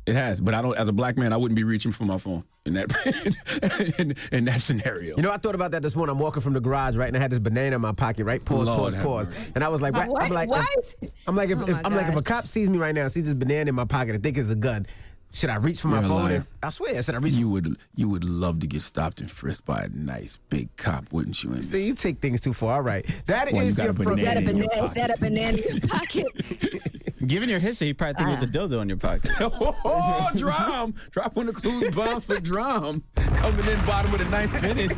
It has, but I don't. As a black man, I wouldn't be reaching for my phone in that in, in that scenario. You know, I thought about that this morning. I'm walking from the garage, right, and I had this banana in my pocket, right? Pause, Lord pause, pause. mercy. And I was like, what? I'm like, What? I'm like, if, Oh if I'm like, if a cop sees me right now, sees this banana in my pocket, and think it's a gun, should I reach for my You're a phone? liar. And- I swear, should I reach? You would you would love to get stopped and frisked by a nice big cop, wouldn't you? Envy? See, you take things too far. All right, that is Well, you your a pro- is that a Banana your banana? Is that a banana in your pocket? Given your history, you probably think it was a ah. dildo in your pocket. oh, drum! Drop one of the clues bomb for drum. Coming in bottom of the ninth inning,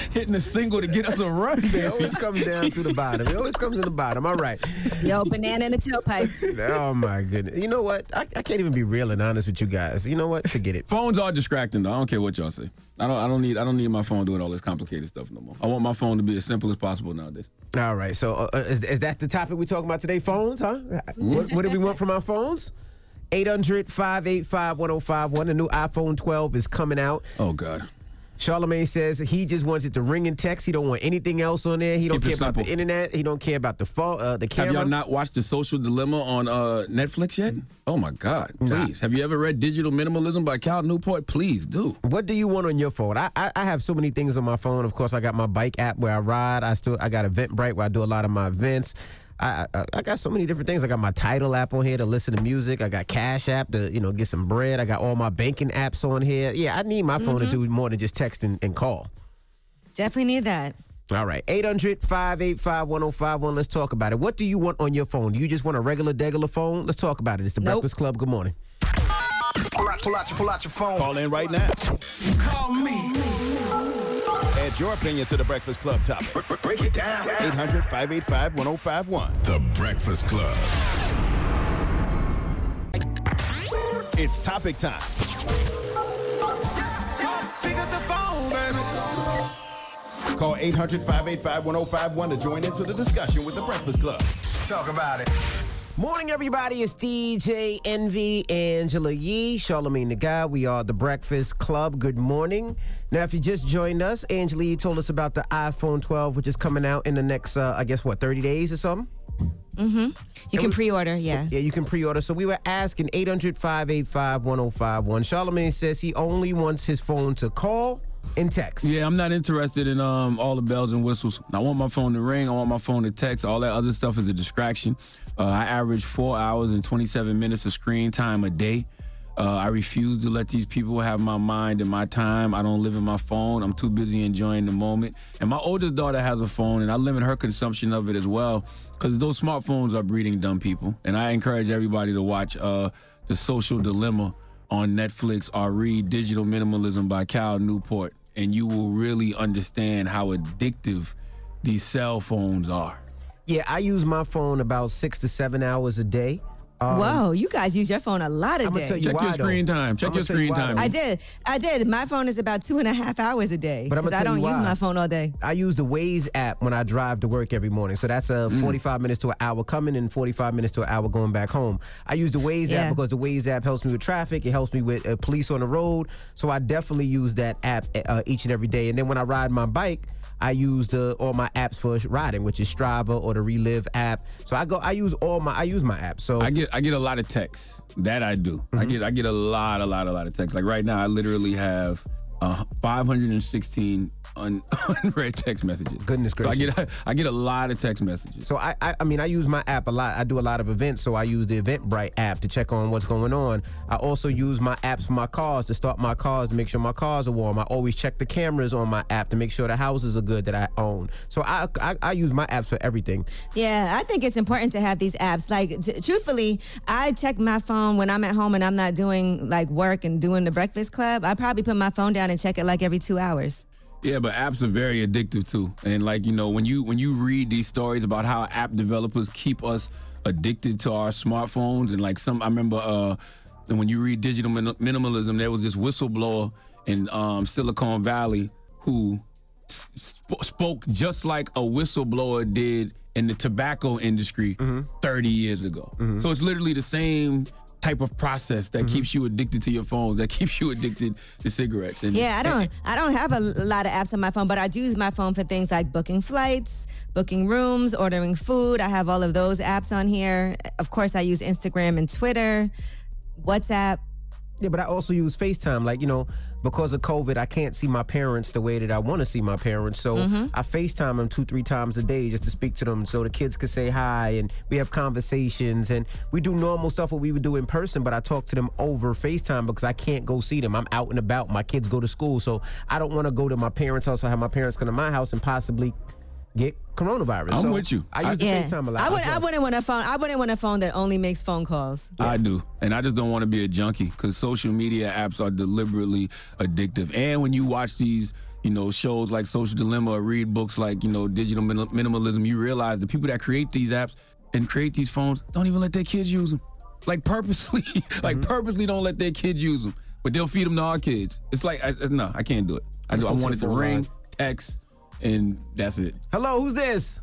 hitting a single to get us a run. It always comes down to the bottom. It always comes in the bottom. All right. Yo, banana in the tailpipe. Oh my goodness. You know what? I, I can't even be real and honest with you guys. You know what? Forget it. Phones are distracting though. I don't care what y'all say. I don't. I don't need. I don't need my phone doing all this complicated stuff no more. I want my phone to be as simple as possible nowadays. All right. So uh, uh, is, is that the topic we're talking about today? Phones, huh? What, what do we want from our phones? 800-585-1051. The new iPhone 12 is coming out. Oh God. Charlamagne says he just wants it to ring and text. He don't want anything else on there. He don't Keep care about the internet. He don't care about the phone, uh, the camera. Have y'all not watched The Social Dilemma on uh, Netflix yet? Oh my God! Please, have you ever read Digital Minimalism by Cal Newport? Please do. What do you want on your phone? I, I I have so many things on my phone. Of course, I got my bike app where I ride. I still I got Eventbrite where I do a lot of my events. I, I I got so many different things. I got my Tidal app on here to listen to music. I got Cash app to you know get some bread. I got all my banking apps on here. Yeah, I need my phone to Mhm. do more than just text and, and call. Definitely need that. All right, 800-585-1051. Let's talk about it. What do you want on your phone? Do you just want a regular, degular phone? Let's talk about it. It's the Breakfast Club. Good morning. Pull out, pull out, your, pull out your phone. Call in right now. Call me. Add your opinion to the Breakfast Club topic. Break it down. 800 585 1051. The Breakfast Club. It's topic time. Pick up the phone, baby. Call 800 585 1051 to join into the discussion with the Breakfast Club. Talk about it. Morning, everybody. It's DJ Envy, Angela Yee, Charlamagne the Guy. We are the Breakfast Club. Good morning. Now, if you just joined us, Angela Yee told us about the iPhone 12, which is coming out in the next, uh, I guess, what, 30 days or something? Mm-hmm. You can pre-order, yeah. Yeah, you can pre-order. So we were asking 800-585-1051. Charlamagne says he only wants his phone to call and text. Yeah, I'm not interested in um, all the bells and whistles. I want my phone to ring. I want my phone to text. All that other stuff is a distraction. Uh, I average four hours and 27 minutes of screen time a day. Uh, I refuse to let these people have my mind and my time. I don't live in my phone. I'm too busy enjoying the moment. And my oldest daughter has a phone, and I limit her consumption of it as well because those smartphones are breeding dumb people. And I encourage everybody to watch uh, The Social Dilemma on Netflix or read Digital Minimalism by Cal Newport, and you will really understand how addictive these cell phones are. Yeah, I use my phone about six to seven hours a day. Um, Whoa, you guys use your phone a lot a I'ma day. Check your why, though. screen time. Check I'ma your tell you screen time. I did. I did. My phone is about two and a half hours a day But I'm because gonna I don't you use why. my phone all day. I use the Waze app when I drive to work every morning. So that's a Mm. 45 minutes to an hour coming and 45 minutes to an hour going back home. I use the Waze Yeah. app because the Waze app helps me with traffic. It helps me with uh, police on the road. So I definitely use that app uh, each and every day. And then when I ride my bike, I use the all my apps for riding, which is Strava or the Relive app. So I go, I use all my, I use my apps. So I get I get a lot of texts. That I do. I mm-hmm. get I get a lot, a lot, a lot of texts. Like right now, I literally have uh, 516 un- unread text messages. Goodness So I gracious. get I get a lot of text messages. So I, I, I mean, I use my app a lot. I do a lot of events, so I use the Eventbrite app to check on what's going on. I also use my apps for my cars to start my cars to make sure my cars are warm. I always check the cameras on my app to make sure the houses are good that I own. So I, I, I use my apps for everything. Yeah, I think it's important to have these apps. Like, t- truthfully, I check my phone when I'm at home and I'm not doing like work and doing the Breakfast Club. I probably put my phone down and check it like every two hours. Yeah, but apps are very addictive too. And like you know, when you when you read these stories about how app developers keep us addicted to our smartphones, and like some, I remember uh, when you read digital min- minimalism, there was this whistleblower in um, Silicon Valley who sp- spoke just like a whistleblower did in the tobacco industry 30 years ago. So it's literally the same type of process that mm-hmm. keeps you addicted to your phones, that keeps you addicted to cigarettes. And Yeah, I don't I don't have a lot of apps on my phone, but I do use my phone for things like booking flights, booking rooms, ordering food. I have all of those apps on here. Of course, I use Instagram and Twitter, WhatsApp. Yeah, but I also use FaceTime. Like, you know, because of COVID, I can't see my parents the way that I want to see my parents. So Mhm. I FaceTime them two, three times a day just to speak to them so the kids could say hi and we have conversations and we do normal stuff what we would do in person, but I talk to them over FaceTime because I can't go see them. I'm out and about. My kids go to school. So I don't want to go to my parents' house or have my parents come to my house and possibly get coronavirus. I'm So with you. I use the Yeah. FaceTime a lot. I would as well. I wouldn't want a phone. I wouldn't want a phone that only makes phone calls. I do. And I just don't want to be a junkie because social media apps are deliberately addictive. And when you watch these, you know, shows like Social Dilemma or read books like, you know, Digital Min- Minimalism, you realize the people that create these apps and create these phones don't even let their kids use them. Like purposely, like mm-hmm. purposely don't let their kids use them. But they'll feed them to our kids. It's like, I, I- no, I can't do it. I, Let's I go to want it to ring, line. text, and that's it. Hello, who's this?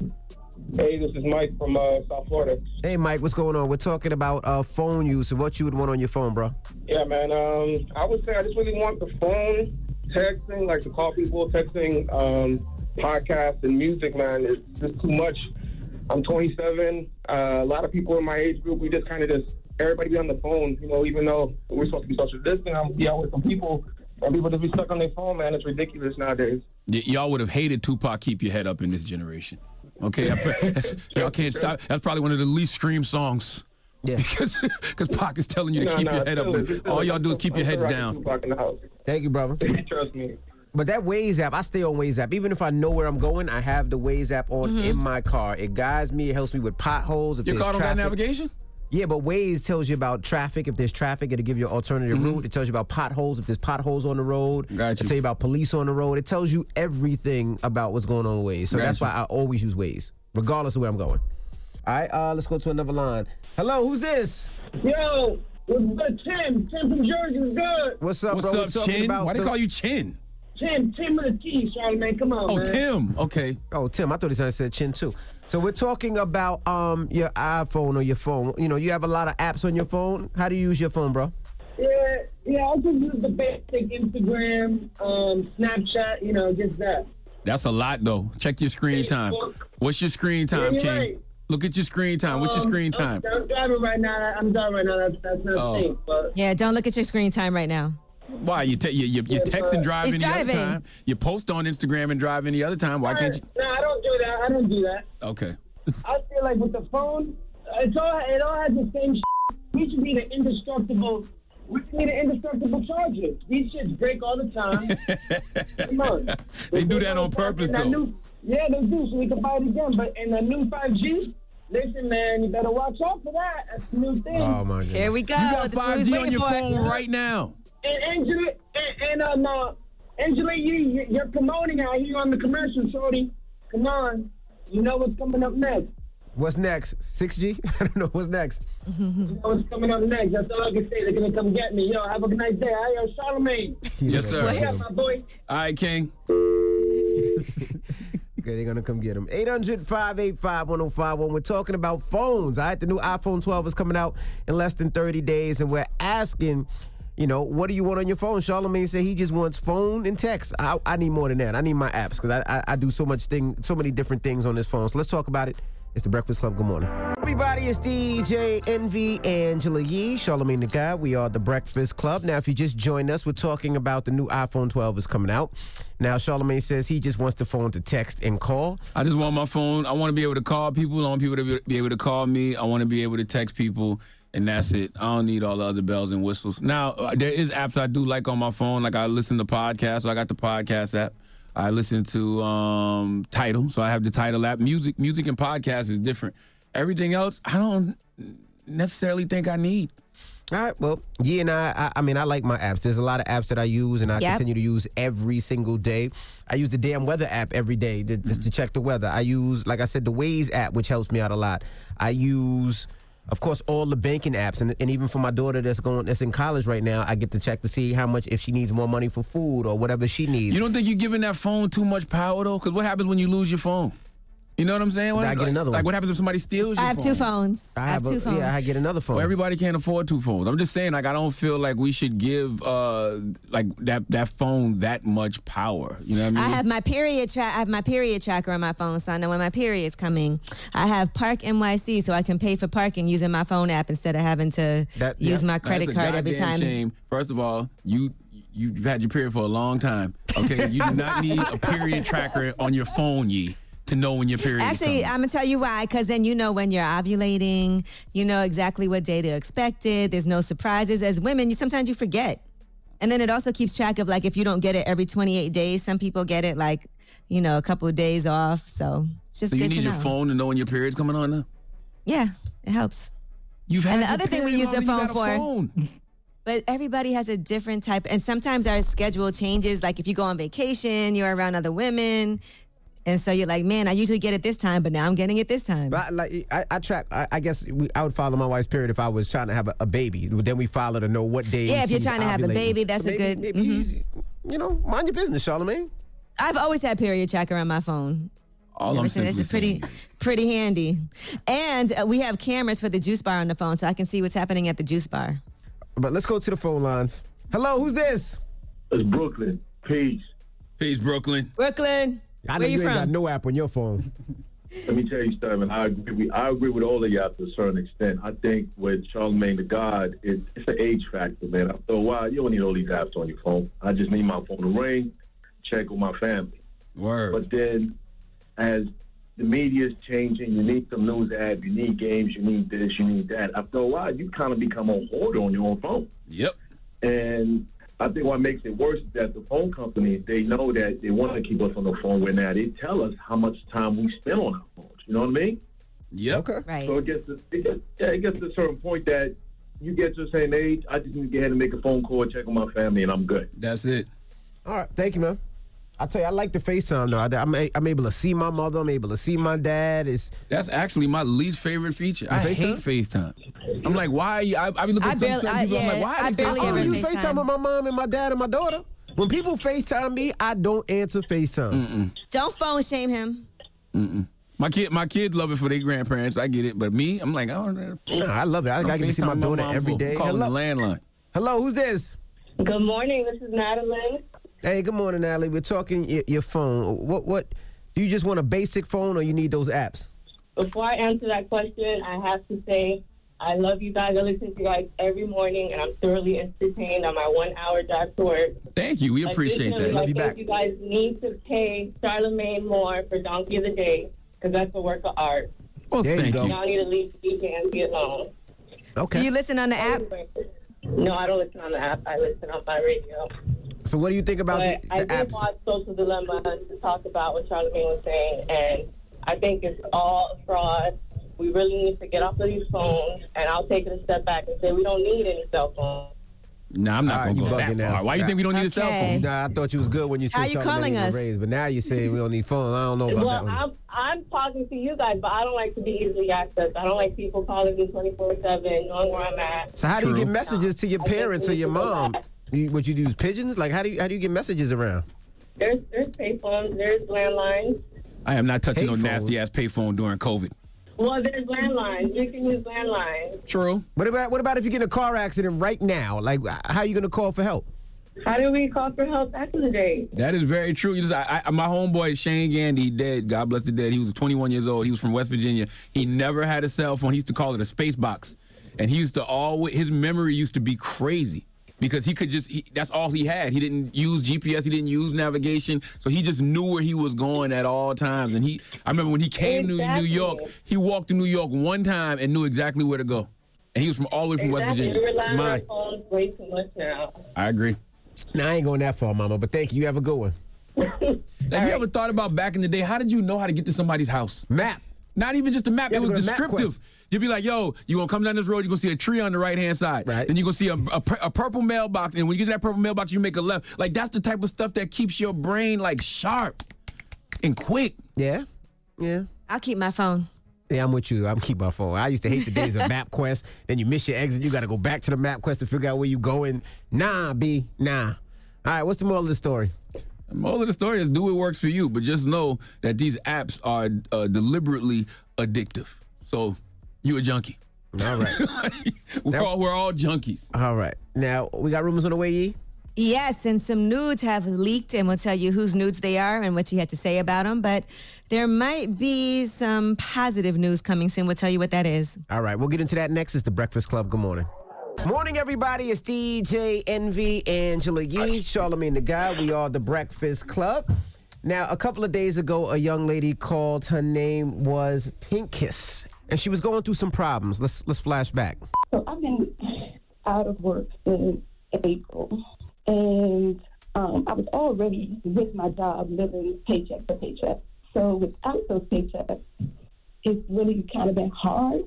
Hey, this is Mike from uh, South Florida. Hey, Mike, what's going on? We're talking about uh, phone use and what you would want on your phone, bro. Yeah, man. Um, I would say I just really want the phone texting, like to call people, texting, um, podcasts, and music. Man, it's just too much. I'm 27. Uh, a lot of people in my age group, we just kind of just everybody be on the phone. You know, even though we're supposed to be social distancing, I'm be out with some people, and people just be stuck on their phone. Man, it's ridiculous nowadays. Y- y'all would have hated Tupac "Keep Your Head Up" in this generation. Okay, pre- that's- y'all can't stop. That's probably one of the least streamed songs. Yeah, because because Pac is telling you to No, keep no, your head up. is, all is. y'all do is keep your I'm heads down. Tupac in the house. Thank you, brother. Trust me. But that Waze app, I stay on Waze app. Even if I know where I'm going, I have the Waze app on Mhm. in my car. It guides me. It helps me with potholes. If Your there's car don't got navigation? Yeah, but Waze tells you about traffic. If there's traffic, it'll give you an alternative route. It tells you about potholes. If there's potholes on the road, Mm-hmm. It'll you. tell you about police on the road. It tells you everything about what's going on with Waze. So Got that's you. why I always use Waze, regardless of where I'm going. All right, uh, let's go to another line. Hello, who's this? Yo, what's good, Tim? Tim from Jersey is good. What's up, What's bro? We're up, talking Chin? about Why they the- call you Chin? Tim, Tim with a T, Charlamagne. Come on, Oh, man. Tim. Okay. Oh, Tim. I thought he said Chin too. So we're talking about um your iPhone or your phone. You know, you have a lot of apps on your phone. How do you use your phone, bro? Yeah, yeah, I just use the basic Instagram, um, Snapchat, you know, just that. That's a lot though. Check your screen time. What's your screen time, you're King? right. Look at your screen time. What's your Um, screen I'm- time? I'm, driving right now. I'm driving right now. That's, that's not Oh. a thing. But Yeah, don't look at your screen time right now. Why you te- you you, you text and driving He's the other time? You post on Instagram and driving the other time. Why can't you? no, I don't do that. I don't do that. Okay. I feel like with the phone, it's all it all has the same. Shit. We should be the indestructible. We need an indestructible charger. These shits break all the time. Come on. They do that on purpose though. new- yeah, they do, so we can buy it again. But in the new 5G, listen, man, you better watch out for that. That's the new thing. Oh my god. Here we go. You got That's what we was 5G on your for. phone right now. And Angela, and, and um, uh, Angela, you, you- you're promoting out here on the commercial, Shorty. Come on. You know what's coming up next. What's next? 6G? I don't know. What's next? You know what's coming up next. That's all I can say. They're going to come get me. Yo, have a nice day. I am Charlamagne. Yes, sir. Yeah, my boy. All right, King. Okay, they're gonna come get him. 800-585-1051. We're talking about phones. All right, the new iPhone 12 is coming out in less than 30 days, and we're asking, you know, what do you want on your phone? Charlamagne said he just wants phone and text. I, I need more than that. I need my apps because I, I I do so much thing, so many different things on this phone. So let's talk about it. It's the Breakfast Club. Good morning. Everybody, it's DJ Envy, Angela Yee, Charlamagne the Guy. We are the Breakfast Club. Now, if you just joined us, we're talking about the new iPhone 12 is coming out. Now, Charlamagne says he just wants the phone to text and call. I just want my phone. I want to be able to call people. I want people to be able to call me. I want to be able to text people, and that's it. I don't need all the other bells and whistles. Now, uh, there is apps I do like on my phone. Like I listen to podcasts. So I got the podcast app. I listen to um, Tidal, so I have the Tidal app. Music, music, and podcast is different. Everything else, I don't necessarily think I need. All right. Well, yeah, and I, I, I mean, I like my apps. There's a lot of apps that I use, and I Yep. continue to use every single day. I use the damn weather app every day to, just to check the weather. I use, like I said, the Waze app, which helps me out a lot. I use, of course, all the banking apps, and, and even for my daughter that's going, that's in college right now, I get to check to see how much if she needs more money for food or whatever she needs. You don't think you're giving that phone too much power though? Because what happens when you lose your phone? You know what I'm saying? What, I get like, another like what happens if somebody steals your I have phone? two phones. I have, a- two phones. Yeah, I get another phone. Well, everybody can't afford two phones. I'm just saying, like, I don't feel like we should give uh like that that phone that much power. You know what I mean? I have my period track. I have my period tracker on my phone, so I know when my period's coming. I have Park NYC, so I can pay for parking using my phone app instead of having to That- use yeah. my credit a card every goddamn time. Shame. First of all, you you've had your period for a long time. Okay, you do not need a period tracker on your phone, ye, to know when your period. Actually. I'm gonna tell you why. Because then you know when you're ovulating. You know exactly what day to expect it. There's no surprises. As women, you sometimes you forget, and then it also keeps track of like if you don't get it every 28 days. Some people get it like you know a couple of days off. So it's just so you good need to your know. phone to know when your period's coming on now. Yeah, it helps. You've and the other thing we use the phone than you got a for. phone. But everybody has a different type, and sometimes our schedule changes. Like if you go on vacation, you're around other women, and so you're like, "Man, I usually get it this time, but now I'm getting it this time." But I, like I, I track. I, I guess we, I would follow my wife's period if I was trying to have a, a baby. Then we follow to know what day. Yeah, if you're trying to have a baby, that's a Maybe- good- Maybe mhm. you know, mind your business, Charlamagne. I've always had period tracker on my phone. All Ever I'm since- simply it's pretty, pretty handy. And uh, we have cameras for the juice bar on the phone, so I can see what's happening at the juice bar. But let's go to the phone lines. Hello, who's this? It's Brooklyn. Peace. Peace, Brooklyn. Brooklyn. I know Where you you ain't got no app on your phone. Let me tell you something. I agree. With, I agree with all of y'all to a certain extent. I think with Charlamagne the God, it, it's an age factor, man. After a while, you don't need all these apps on your phone. I just need my phone to ring, check with my family. Word. But then, as the media is changing, you need some news app, you need games, you need this, you need that. After a while, you kind of become a hoarder on your own phone. Yep. And I think what makes it worse is that the phone companies, they know that they want to keep us on the phone where now they tell us how much time we spend on our phones. You know what I mean? Yeah. Okay. Right. So it gets to, it gets, yeah, it gets to a certain point that you get to the same age, I just need to go ahead and make a phone call, check on my family, and I'm good. That's it. All right, thank you, man. I tell you, I like the FaceTime though. I, am a, I'm able to see my mother. I'm able to see my dad. It's That's actually my least favorite feature. I hate FaceTime. I'm like, why are you? I, I be looking at some barely- certain I- people. I'm like, why are I they barely I oh, ever don't use FaceTime. FaceTime with my mom and my dad and my daughter. When people FaceTime me, I don't answer FaceTime. Don't phone shame him. Mm-mm. My kid, my kids love it for their grandparents. I get it, but me, I'm like, I don't know. Nah, I love it. I, I get to see my FaceTime daughter mom every for day. Calling Hello. the landline. Hello, who's this? Good morning. This is Madeline. Hey, good morning, Natalie. We're talking your, your phone. What what do you just want a basic phone or you need those apps? Before I answer that question, I have to say I love you guys. I listen to you guys every morning, and I'm thoroughly entertained on my one-hour drive to work. Thank you. We appreciate Additionally, that. I think you guys need to pay Charlamagne more for Donkey of the Day because that's a work of art. Well, There thank go. you. Y'all need to leave DJ Envy alone. Okay. Do you listen on the app? No, I don't listen on the app. I listen on my radio. So what do you think about But the, I the did app? watch Social Dilemma to talk about what Charlamagne was saying, and I think it's all fraud. We really need to get off of these phones, and I'll take it a step back and say we don't need any cell phones. Nah, I'm not All right, gonna go bugging that now. far. Why do you think we don't need a cell Okay. phone? Nah, I thought you was good when you said How you Charlamagne calling us? raised, but now you say we don't need phones. I don't know about that Well, one. I'm I'm talking to you guys, but I don't like to be easily accessed. I don't like people calling me 24 seven, knowing where I'm at. So how do you get messages to your parents or your to go mom? Back. You, what you use pigeons? Like how do you how do you get messages around? There's there's payphones, there's landlines. I am not touching no nasty ass payphone during COVID. Well, there's landlines. You can use landlines. True. What about what about if you get in a car accident right now? Like how are you gonna call for help? How did we call for help back in the day? That is very true. You just, I, I, my homeboy Shane Gandy, dead. God bless the dead. He was 21 years old. He was from West Virginia. He never had a cell phone. He used to call it a space box, and he used to always. His memory used to be crazy because he could just. He, that's all he had. He didn't use GPS. He didn't use navigation, so he just knew where he was going at all times. And he, I remember when he came to New York, he walked to New York one time and knew exactly where to go. And he was from all the way from West Exactly. We Virginia. rely My, phones way too much now. I agree. Nah, I ain't going that far, Mama. But thank you. You have a good one. Have you ever thought about back in the day? How did you know how to get to somebody's house? Map. Not even just a map. You it was to go descriptive. MapQuest. You'd be like, yo, you're gonna come down this road, you're gonna see a tree on the right hand side. Right. Then you're gonna see a, a, a purple mailbox. And when you get to that purple mailbox, you make a left. Like that's the type of stuff that keeps your brain like sharp and quick. Yeah, yeah. I'll keep my phone. Yeah, I'm with you. I'm keep my phone. I used to hate the days of MapQuest. Then you miss your exit. You got to go back to the MapQuest to figure out where you going. Nah, B. Nah. All right. What's the moral of the story? The moral of the story is do what works for you, but just know that these apps are uh, deliberately addictive. So you a junkie. All right. we're, all, we're all junkies. All right. Now we got rumors on the way. Yee. Yes, and some nudes have leaked, and we'll tell you whose nudes they are and what you had to say about them. But there might be some positive news coming soon. We'll tell you what that is. All right. We'll get into that next. It's the Breakfast Club. Good morning. Morning, everybody. It's DJ Envy, Angela Yee, Charlamagne the Guy. We are the Breakfast Club. Now, a couple of days ago, a young lady called. Her name was Pink Kiss, and she was going through some problems. Let's let's flash back. So I've been out of work since April, and um, I was already with my job living paycheck to paycheck. So without those paychecks, it's really kind of been hard,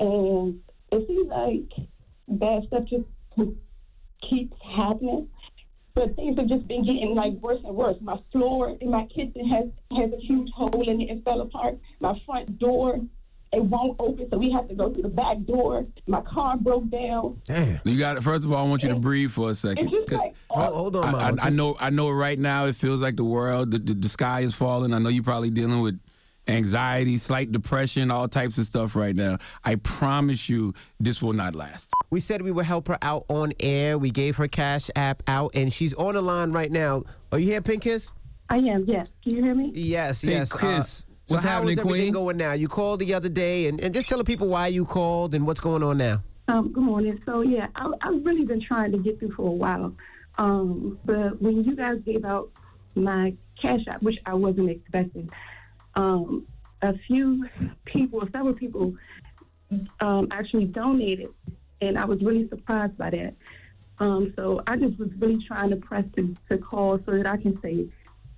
and it seems like bad stuff just keeps happening. But things have just been getting like worse and worse. My floor in my kitchen has has a huge hole in it and fell apart. My front door it won't open, so we have to go through the back door. My car broke down. Damn. You got it. First of all, I want you to breathe for a second. It's just 'Cause like Hold, oh. hold on, I, I, I know. I know. Right now, it feels like the world, the, the, the sky is falling. I know you're probably dealing with anxiety, slight depression, all types of stuff right now. I promise you, this will not last. We said we would help her out on air. We gave her Cash App out, and she's on the line right now. Are you here, Pink Kiss? I am, yes. Can you hear me? Yes, Pink yes. Uh, Kiss. So What's how happening, is everything Queen? going now? You called the other day, and, and just tell the people why you called and what's going on now. Um, good morning. So yeah, I, I've really been trying to get through for a while. Um, but when you guys gave out my cash app, which I wasn't expecting, um, a few people, several people, um, actually donated, and I was really surprised by that. Um, so I just was really trying to press to, to call so that I can say,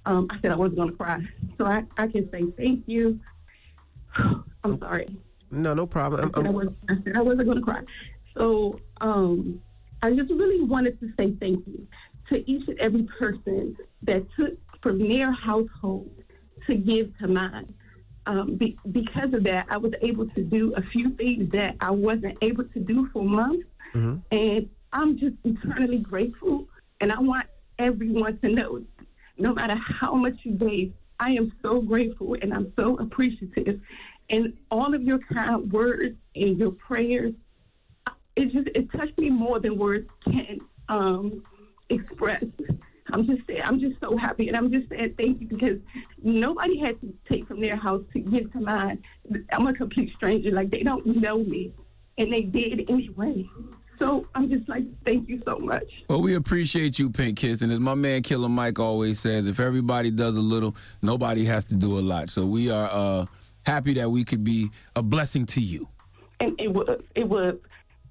um, I said I wasn't going to cry, so I, I can say thank you. I'm sorry. No, no problem. I said I, was, I said I wasn't going to cry. So um, I just really wanted to say thank you to each and every person that took from their household to give to mine. Um, be, because of that, I was able to do a few things that I wasn't able to do for months. And I'm just eternally grateful. And I want everyone to know no matter how much you gave, I am so grateful and I'm so appreciative. And all of your kind words and your prayers, it just it touched me more than words can um, express. I'm just saying, I'm just so happy, and I'm just saying thank you because nobody had to take from their house to give to mine. I'm a complete stranger; like they don't know me, and they did anyway. So I'm just like, thank you so much. Well, we appreciate you, Pink Kiss. And as my man Killer Mike always says, if everybody does a little, nobody has to do a lot. So we are uh, happy that we could be a blessing to you. and it was it was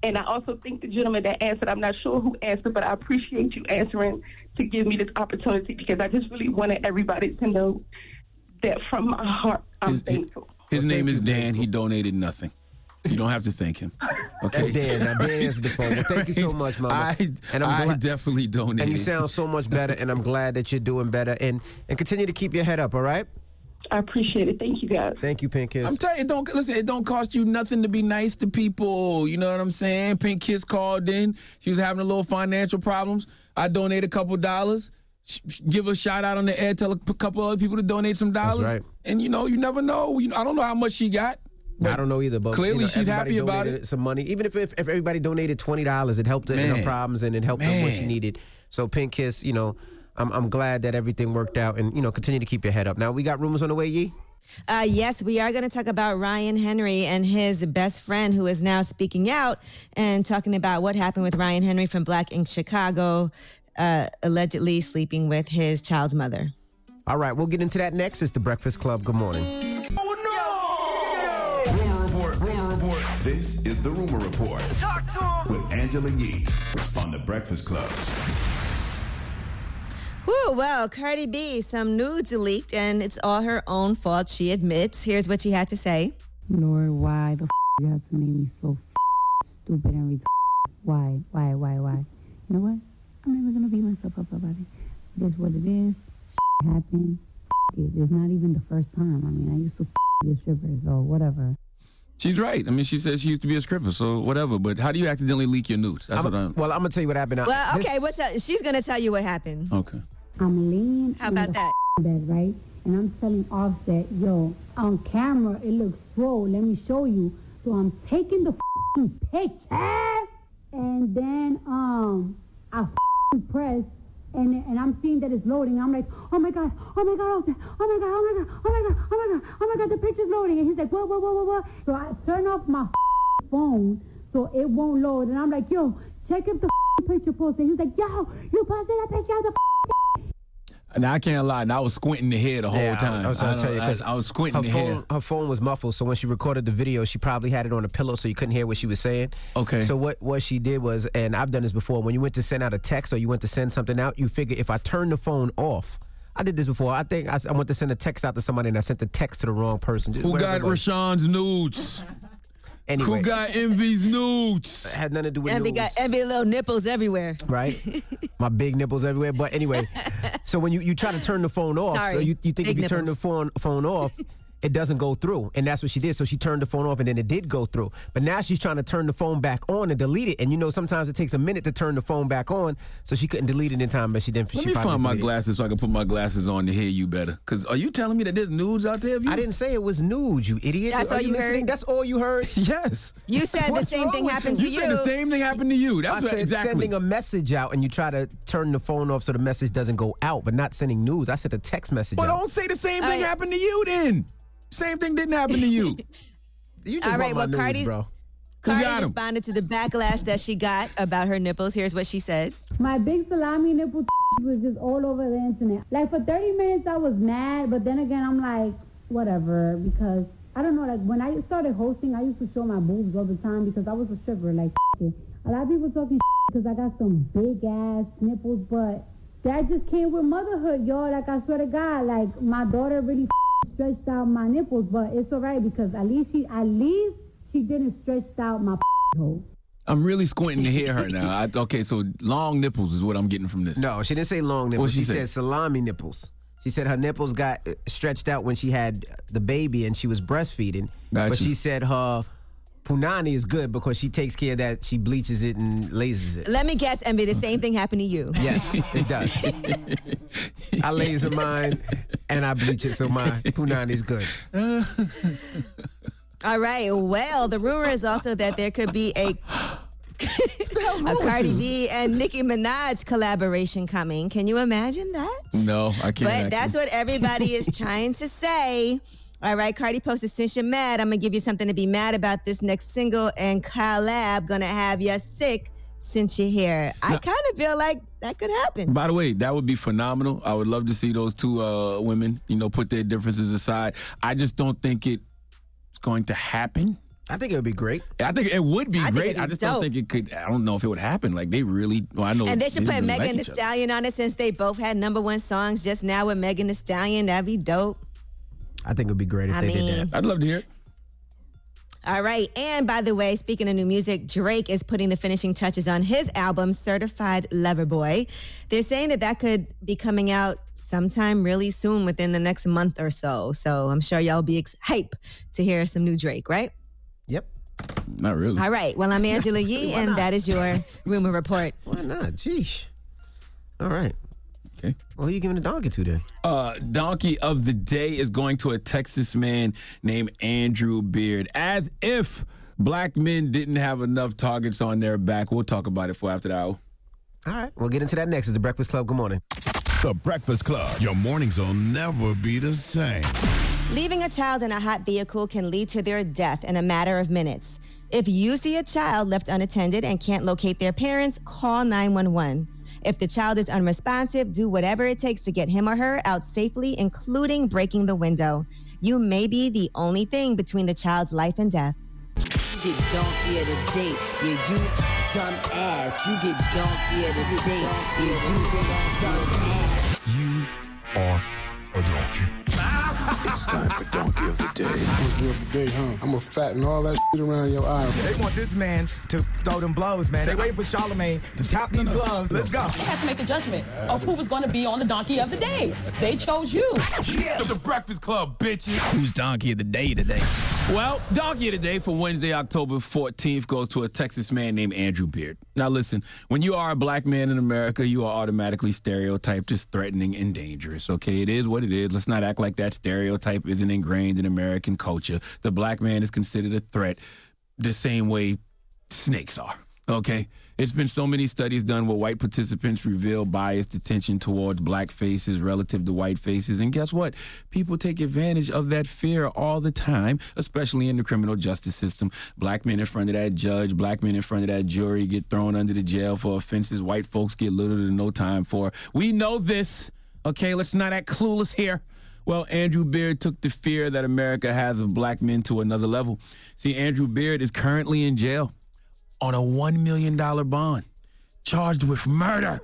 and I also think the gentleman that answered, I'm not sure who answered, but I appreciate you answering to give me this opportunity because I just really wanted everybody to know that from my heart, I'm thankful. His name is Dan. He donated nothing. You don't have to thank him. Okay. That's Dan. Now, Dan answered the phone. Well, thank you so much, Mama. I, I gla- definitely donated. And you sound so much better, and I'm glad that you're doing better. And and continue to keep your head up, all right? I appreciate it. Thank you, guys. Thank you, Pink Kiss. I'm telling you, it don't listen. It don't cost you nothing to be nice to people. You know what I'm saying? Pink Kiss called in. She was having a little financial problems. I donated a couple dollars. Sh- sh- Give a shout out on the air. Tell a couple other people to donate some dollars. right. And you know, you never know. You, I don't know how much she got. I don't know either, but clearly you know, she's everybody happy about it. Some money, even if, if if everybody donated twenty dollars, it helped her in her problems and it helped her what she needed. So Pink Kiss, you know, I'm I'm glad that everything worked out, and you know, continue to keep your head up. Now we got rumors on the way, Yee. Uh, yes, we are going to talk about Ryan Henry and his best friend who is now speaking out and talking about what happened with Ryan Henry from Black Ink Chicago, uh, allegedly sleeping with his child's mother. All right, we'll get into that next. It's the Breakfast Club. Good morning. This is the rumor report with Angela Yee on the Breakfast Club. Whew, well, Cardi B, some nudes leaked, and it's all her own fault, she admits. Here's what she had to say. Lord, why the f- you have to make me so f- stupid and retarded? Why, why, why, why? You know what? I'm never gonna beat myself up about it. It is what it is. Shit happened. F- it. It's not even the first time. I mean, I used to f- be a stripper, so whatever. She's right. I mean, she says she used to be a stripper, so whatever. But how do you accidentally leak your nudes? That's I'm- what I'm. well, I'm gonna tell you what happened. Well, This- okay, what's up? She's going to tell you what happened. Okay. I'm leaning How on about the that? bed, right? And I'm telling Offset, yo, on camera it looks swole. Let me show you. So I'm taking the picture, and then um, I f- press, and and I'm seeing that it's loading. I'm like, oh my god, oh my god, oh my god, oh my god, oh my god, oh my god, oh my god, the picture's loading. And he's like, whoa, whoa, whoa, whoa, whoa. So I turn off my phone so it won't load, and I'm like, yo, check if the picture posted. He's like, yo, you posted that picture of the. Now I can't lie. Now, I was squinting the head the whole Yeah, time. I, was gonna tell you because I, I was squinting her the phone, head. Her phone was muffled, so when she recorded the video, she probably had it on a pillow, so you couldn't hear what she was saying. Okay. So what what she did was, and I've done this before. When you went to send out a text or you went to send something out, you figure if I turn the phone off. I did this before. I think I, I went to send a text out to somebody and I sent the text to the wrong person. Just Who got. RaaShaun's nudes? Anyway. Who got Envy's nudes? had nothing to do with Envy nudes. got envy little nipples everywhere. right? My big nipples everywhere. But anyway, so when you, you try to turn the phone off, so you, you think if big you turn the phone phone off, it doesn't go through. And that's what she did. So she turned the phone off and then it did go through. But now she's trying to turn the phone back on and delete it. And you know, sometimes it takes a minute to turn the phone back on. So she couldn't delete it in time, but she didn't. Let she me find my deleted it. glasses so I can put my glasses on to hear you better. Because are you telling me that there's nudes out there you? I didn't say it was nudes, you idiot. That's Are all you listening? heard? That's all you heard? yes. You said the same thing happened you? to You you. said the same thing happened to you. That's I what, said exactly. sending a message out and you try to turn the phone off so the message doesn't go out, but not sending news. I said the text message But out. don't say the same All thing right. happened to you then. Same thing didn't happen to you. You just All right, want my well, news, Cardi's- bro. Who Cardi responded to the backlash that she got about her nipples. Here's what she said. My big salami nipple was just all over the internet. Like for 30 minutes, I was mad, but then again, I'm like, whatever, because I don't know. Like when I started hosting, I used to show my boobs all the time because I was a stripper. Like it. a lot of people talking because I got some big ass nipples, but that just came with motherhood, y'all. Like I swear to God, like my daughter really stretched out my nipples, but it's alright because at least she, at least she didn't stretch out my hole. I'm really squinting to hear her now. I, okay, so long nipples is what I'm getting from this. No, she didn't say long nipples. What'd she she said salami nipples. She said her nipples got uh, stretched out when she had the baby and she was breastfeeding. Got but she said her punani is good because she takes care of that. She bleaches it and lasers it. Let me guess, Envy, the same mm-hmm. thing happened to you. Yes, it does. I laser mine and I bleach it, so my punani is good. All right. Well, the rumor is also that there could be a a Cardi B and Nicki Minaj collaboration coming. Can you imagine that? No, I can't. But actually. that's what everybody is trying to say. All right, Cardi posted, since you're mad, I'm gonna give you something to be mad about this next single and collab. Gonna have you sick since you're here. I kind of feel like that could happen. By the way, that would be phenomenal. I would love to see those two uh, women, you know, put their differences aside. I just don't think it's going to happen. I think it would be great. I think it would be I great. be I just dope. don't think it could. I don't know if it would happen. Like they really. Well, I know. And they should put really Megan like Thee each other. Stallion on it since they both had number one songs just now with Megan Thee Stallion. That'd be dope. I think it would be great if I they did mean- that. I'd love to hear it. All right. And by the way, speaking of new music, Drake is putting the finishing touches on his album, Certified Lover Boy. They're saying that that could be coming out sometime really soon within the next month or so. So I'm sure y'all be ex- hype to hear some new Drake, right? Yep. Not really. All right. Well, I'm Angela Yee, and that is your rumor report. Why not? Jeesh. All right. Okay. Well, who you giving the donkey to then? Uh, donkey of the day is going to a Texas man named Andrew Beard. As if black men didn't have enough targets on their back. We'll talk about it for after the hour. All right. We'll get into that next. It's the Breakfast Club. Good morning. The Breakfast Club. Your mornings will never be the same. Leaving a child in a hot vehicle can lead to their death in a matter of minutes. If you see a child left unattended and can't locate their parents, call 911. If the child is unresponsive, do whatever it takes to get him or her out safely, including breaking the window. You may be the only thing between the child's life and death. You get donkey of the day. Yeah, you dumb ass. You get donkey of the day. Yeah, you dumb ass. You are a donkey. It's time for Donkey of the Day. Donkey of the day, huh? I'm gonna fatten all that shit around your eye. They want this man to throw them blows, man. They waiting for Charlamagne to tap these gloves. Let's go. They had to make a judgment of who was going to be on the donkey of the day. They chose you. Yes. The Breakfast Club, bitches. Who's donkey of the day today? Well, donkey of the day for Wednesday, October 14th goes to a Texas man named Andrew Beard. Now, listen, when you are a black man in America, you are automatically stereotyped as threatening and dangerous. Okay, it is what it is. Let's not act like that stereotype isn't ingrained in American culture. The black man is considered a threat the same way snakes are. Okay? It's been so many studies done where white participants reveal biased attention towards black faces relative to white faces. And guess what? People take advantage of that fear all the time, especially in the criminal justice system. Black men in front of that judge, black men in front of that jury get thrown under the jail for offenses white folks get little to no time for. We know this. Okay, let's not act clueless here. Well, Andrew Beard took the fear that America has of black men to another level. See, Andrew Beard is currently in jail on a $1 million bond, charged with murder.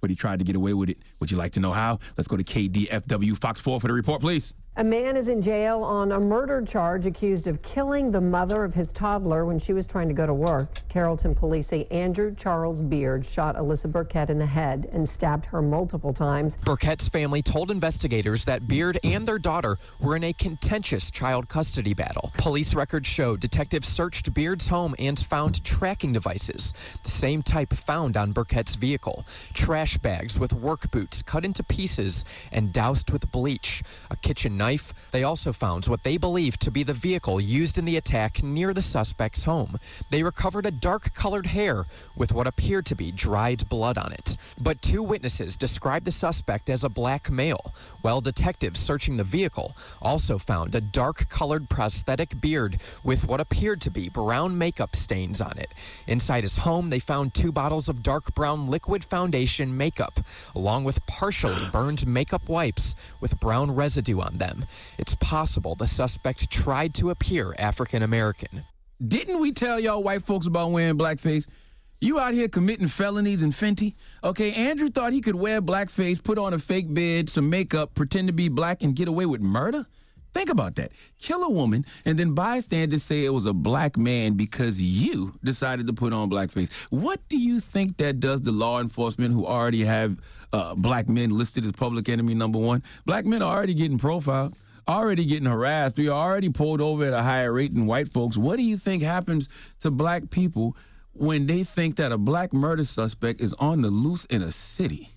But he tried to get away with it. Would you like to know how? Let's go to KDFW Fox 4 for the report, please. A man is in jail on a murder charge accused of killing the mother of his toddler when she was trying to go to work. Carrollton police say Andrew Charles Beard shot Alyssa Burkett in the head and stabbed her multiple times. Burkett's family told investigators that Beard and their daughter were in a contentious child custody battle. Police records show detectives searched Beard's home and found tracking devices, the same type found on Burkett's vehicle, trash bags with work boots cut into pieces and doused with bleach, a kitchen knife. They also found what they believe to be the vehicle used in the attack near the suspect's home. They recovered a dark colored hair with what appeared to be dried blood on it. But two witnesses described the suspect as a black male, while detectives searching the vehicle also found a dark colored prosthetic beard with what appeared to be brown makeup stains on it. Inside his home, they found two bottles of dark brown liquid foundation makeup, along with partially burned makeup wipes with brown residue on them. It's possible the suspect tried to appear African American. Didn't we tell y'all white folks about wearing blackface? You out here committing felonies in Fenty? Okay, Andrew thought he could wear blackface, put on a fake beard, some makeup, pretend to be black, and get away with murder? Think about that. Kill a woman, and then bystanders say it was a black man because you decided to put on blackface. What do you think that does to law enforcement who already have uh, black men listed as public enemy number one? Black men are already getting profiled already getting harassed. We are already pulled over at a higher rate than white folks. What do you think happens to black people when they think that a black murder suspect is on the loose in a city?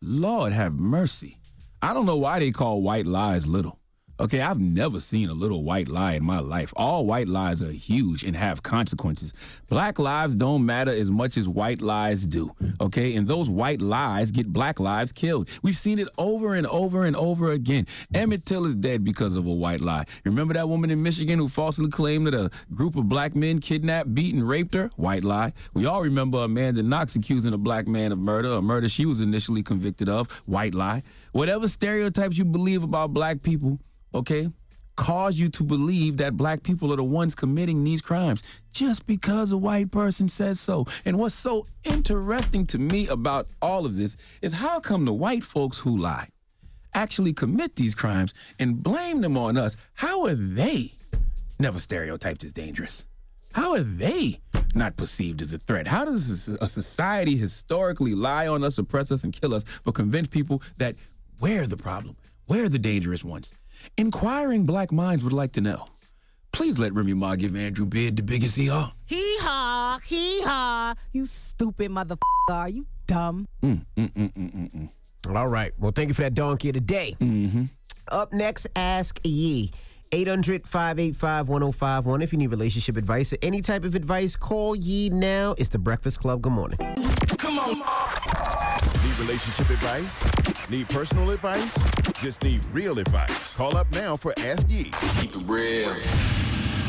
Lord have mercy. I don't know why they call white lies little. Okay, I've never seen a little white lie in my life. All white lies are huge and have consequences. Black lives don't matter as much as white lies do. Okay, and those white lies get black lives killed. We've seen it over and over and over again. Emmett Till is dead because of a white lie. Remember that woman in Michigan who falsely claimed that a group of black men kidnapped, beat, and raped her? White lie. We all remember Amanda Knox accusing a black man of murder, a murder she was initially convicted of. White lie. Whatever stereotypes you believe about black people, okay, cause you to believe that black people are the ones committing these crimes just because a white person says so. And what's so interesting to me about all of this is how come the white folks who lie actually commit these crimes and blame them on us? How are they never stereotyped as dangerous? How are they not perceived as a threat? How does a society historically lie on us, oppress us, and kill us, but convince people that we're the problem? We're the dangerous ones. Inquiring black minds would like to know. Please let Remy Ma give Andrew Beard the biggest hee haw. Hee haw, hee haw. You stupid motherfucker. Are you dumb? Mm, mm, mm, mm, mm, mm. All right. Well, thank you for that donkey of the day. Mm-hmm. Up next, Ask Yee. 800 585 1051. If you need relationship advice or any type of advice, call Yee now. It's the Breakfast Club. Good morning. Come on. Need relationship advice? Need personal advice? Just need real advice. Call up now for Ask Yee. Keep it real.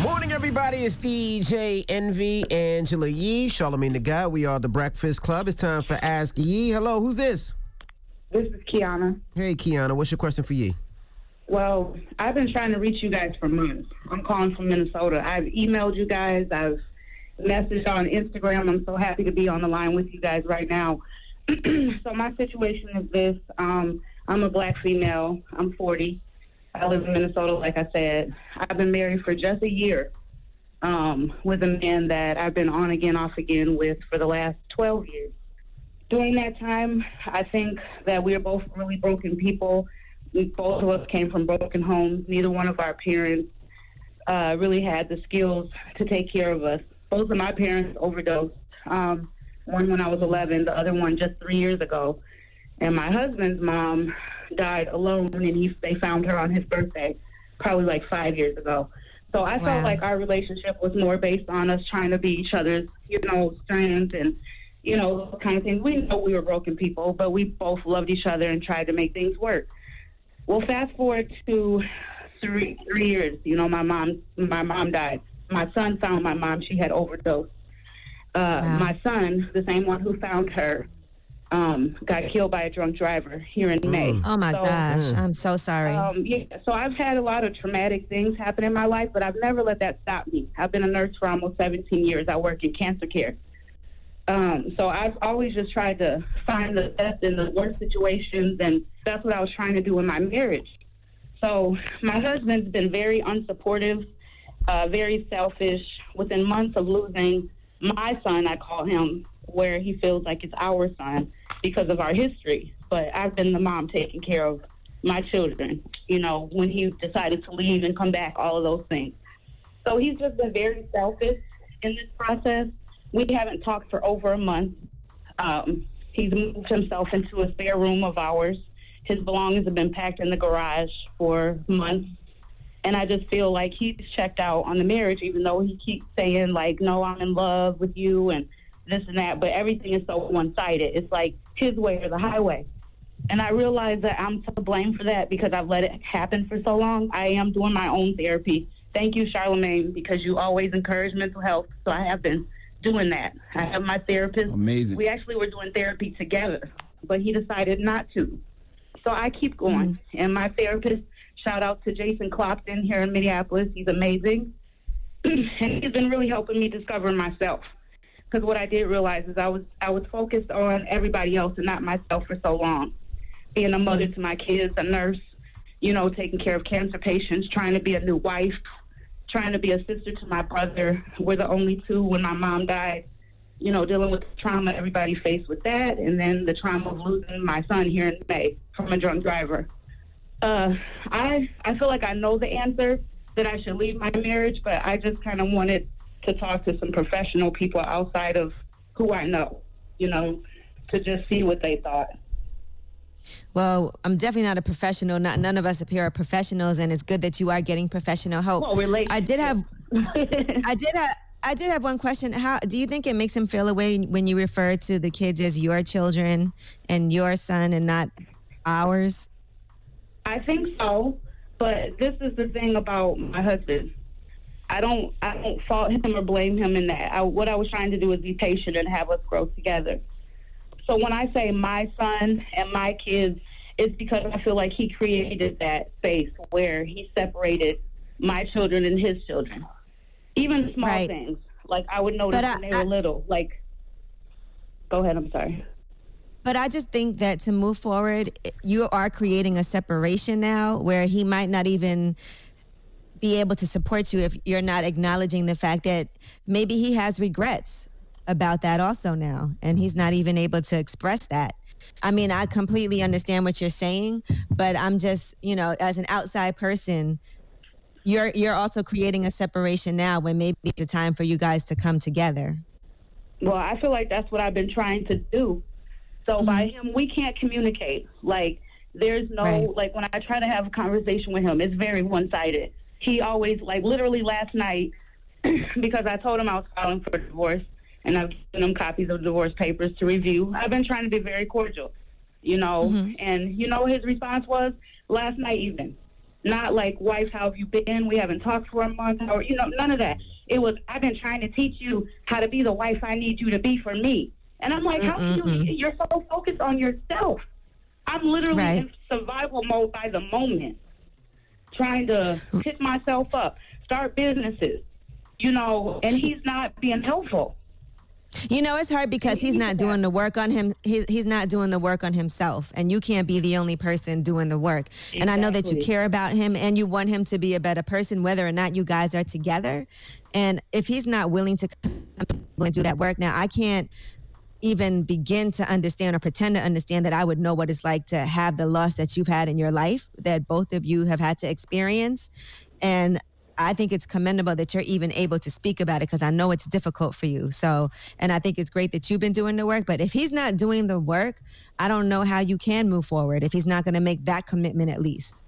Morning, everybody. It's DJ Envy, Angela Yee, Charlamagne the Guy. We are the Breakfast Club. It's time for Ask Yee. Hello, who's this? This is Kiana. Hey, Kiana. What's your question for Yee? Well, I've been trying to reach you guys for months. I'm calling from Minnesota. I've emailed you guys. I've messaged on Instagram. I'm so happy to be on the line with you guys right now. so my situation is this. Um, I'm a black female. I'm 40. I live in Minnesota, like I said. I've been married for just a year um, with a man that I've been on again, off again with for the last 12 years. During that time, I think that we are both really broken people. Both of us came from broken homes. Neither one of our parents uh, really had the skills to take care of us. Both of my parents overdosed. Um, one when I was 11, the other one just three years ago. And my husband's mom died alone, and he they found her on his birthday, probably like five years ago. So I felt like our relationship was more based on us trying to be each other's, you know, strength and, you know, those kind of things. We know we were broken people, but we both loved each other and tried to make things work. Well, fast forward to three three years. You know, my mom my mom died. My son found my mom. She had overdosed. Uh, My son, the same one who found her, um, got killed by a drunk driver here in May. Oh my So, gosh, I'm so sorry. Um, yeah, so I've had a lot of traumatic things happen in my life, but I've never let that stop me. I've been a nurse for almost 17 years. I work in cancer care. Um, so I've always just tried to find the best in the worst situations, and that's what I was trying to do in my marriage. So my husband's been very unsupportive, uh, very selfish. Within months of losing my son, I call him, where he feels like it's our son because of our history. But I've been the mom taking care of my children. You know, when he decided to leave and come back, all of those things. So he's just been very selfish in this process. We haven't talked for over a month. Um, he's moved himself into a spare room of ours. His belongings have been packed in the garage for months. And I just feel like he's checked out on the marriage, even though he keeps saying, like, no, I'm in love with you and this and that. But everything is so one sided. It's like his way or the highway. And I realize that I'm to blame for that because I've let it happen for so long. I am doing my own therapy. Thank you, Charlamagne, because you always encourage mental health. So I have been doing that. I have my therapist. Amazing. We actually were doing therapy together, but he decided not to. So I keep going. Mm-hmm. And my therapist, shout out to Jason Clopton here in Minneapolis. He's amazing. and he's been really helping me discover myself. Because what I did realize is I was I was focused on everybody else and not myself for so long. Being a mother mm-hmm. to my kids, a nurse, you know, taking care of cancer patients, trying to be a new wife, trying to be a sister to my brother. We're the only two when my mom died. You know, dealing with the trauma everybody faced with that, and then the trauma of losing my son here in May from a drunk driver. Uh, I I feel like I know the answer that I should leave my marriage, but I just kind of wanted to talk to some professional people outside of who I know, you know, to just see what they thought. Well, I'm definitely not a professional. Not none of us up here are professionals, and it's good that you are getting professional help. Well, relate. I did have, I did have. I did have one question. How do you think it makes him feel away when you refer to the kids as your children and your son and not ours? I think so, but this is the thing about my husband. I don't I don't fault him or blame him in that. I, what I was trying to do is be patient and have us grow together. So when I say my son and my kids, it's because I feel like he created that space where he separated my children and his children. Even small Right. things. Like I would notice But I- when they were little. Like go ahead, I'm sorry. But I just think that to move forward, you are creating a separation now where he might not even be able to support you if you're not acknowledging the fact that maybe he has regrets about that also now and he's not even able to express that. I mean, I completely understand what you're saying, but I'm just, you know, as an outside person, you're you're also creating a separation now when maybe it's a time for you guys to come together. Well, I feel like that's what I've been trying to do. So by mm-hmm. him, we can't communicate. Like there's no Right. like when I try to have a conversation with him, it's very one sided. He always like literally last night because I told him I was filing for divorce and I've given him copies of divorce papers to review. I've been trying to be very cordial, you know. Mm-hmm. And you know what his response was last night even. Not like, wife, how have you been? We haven't talked for a month. Or you know, none of that. It was, I've been trying to teach you how to be the wife I need you to be for me. And I'm like, how can you? You're so focused on yourself. I'm literally Right. in survival mode by the moment, trying to pick myself up, start businesses, you know, and he's not being helpful. You know, it's hard because he's not doing the work on him. He's, he's not doing the work on himself, and you can't be the only person doing the work. And I know that you care about him and you want him to be a better person, whether or not you guys are together. And if he's not willing to willing to do that work, now I can't even begin to understand or pretend to understand that I would know what it's like to have the loss that you've had in your life, that both of you have had to experience. And I think it's commendable that you're even able to speak about it because I know it's difficult for you. So, and I think it's great that you've been doing the work. But if he's not doing the work, I don't know how you can move forward if he's not going to make that commitment at least.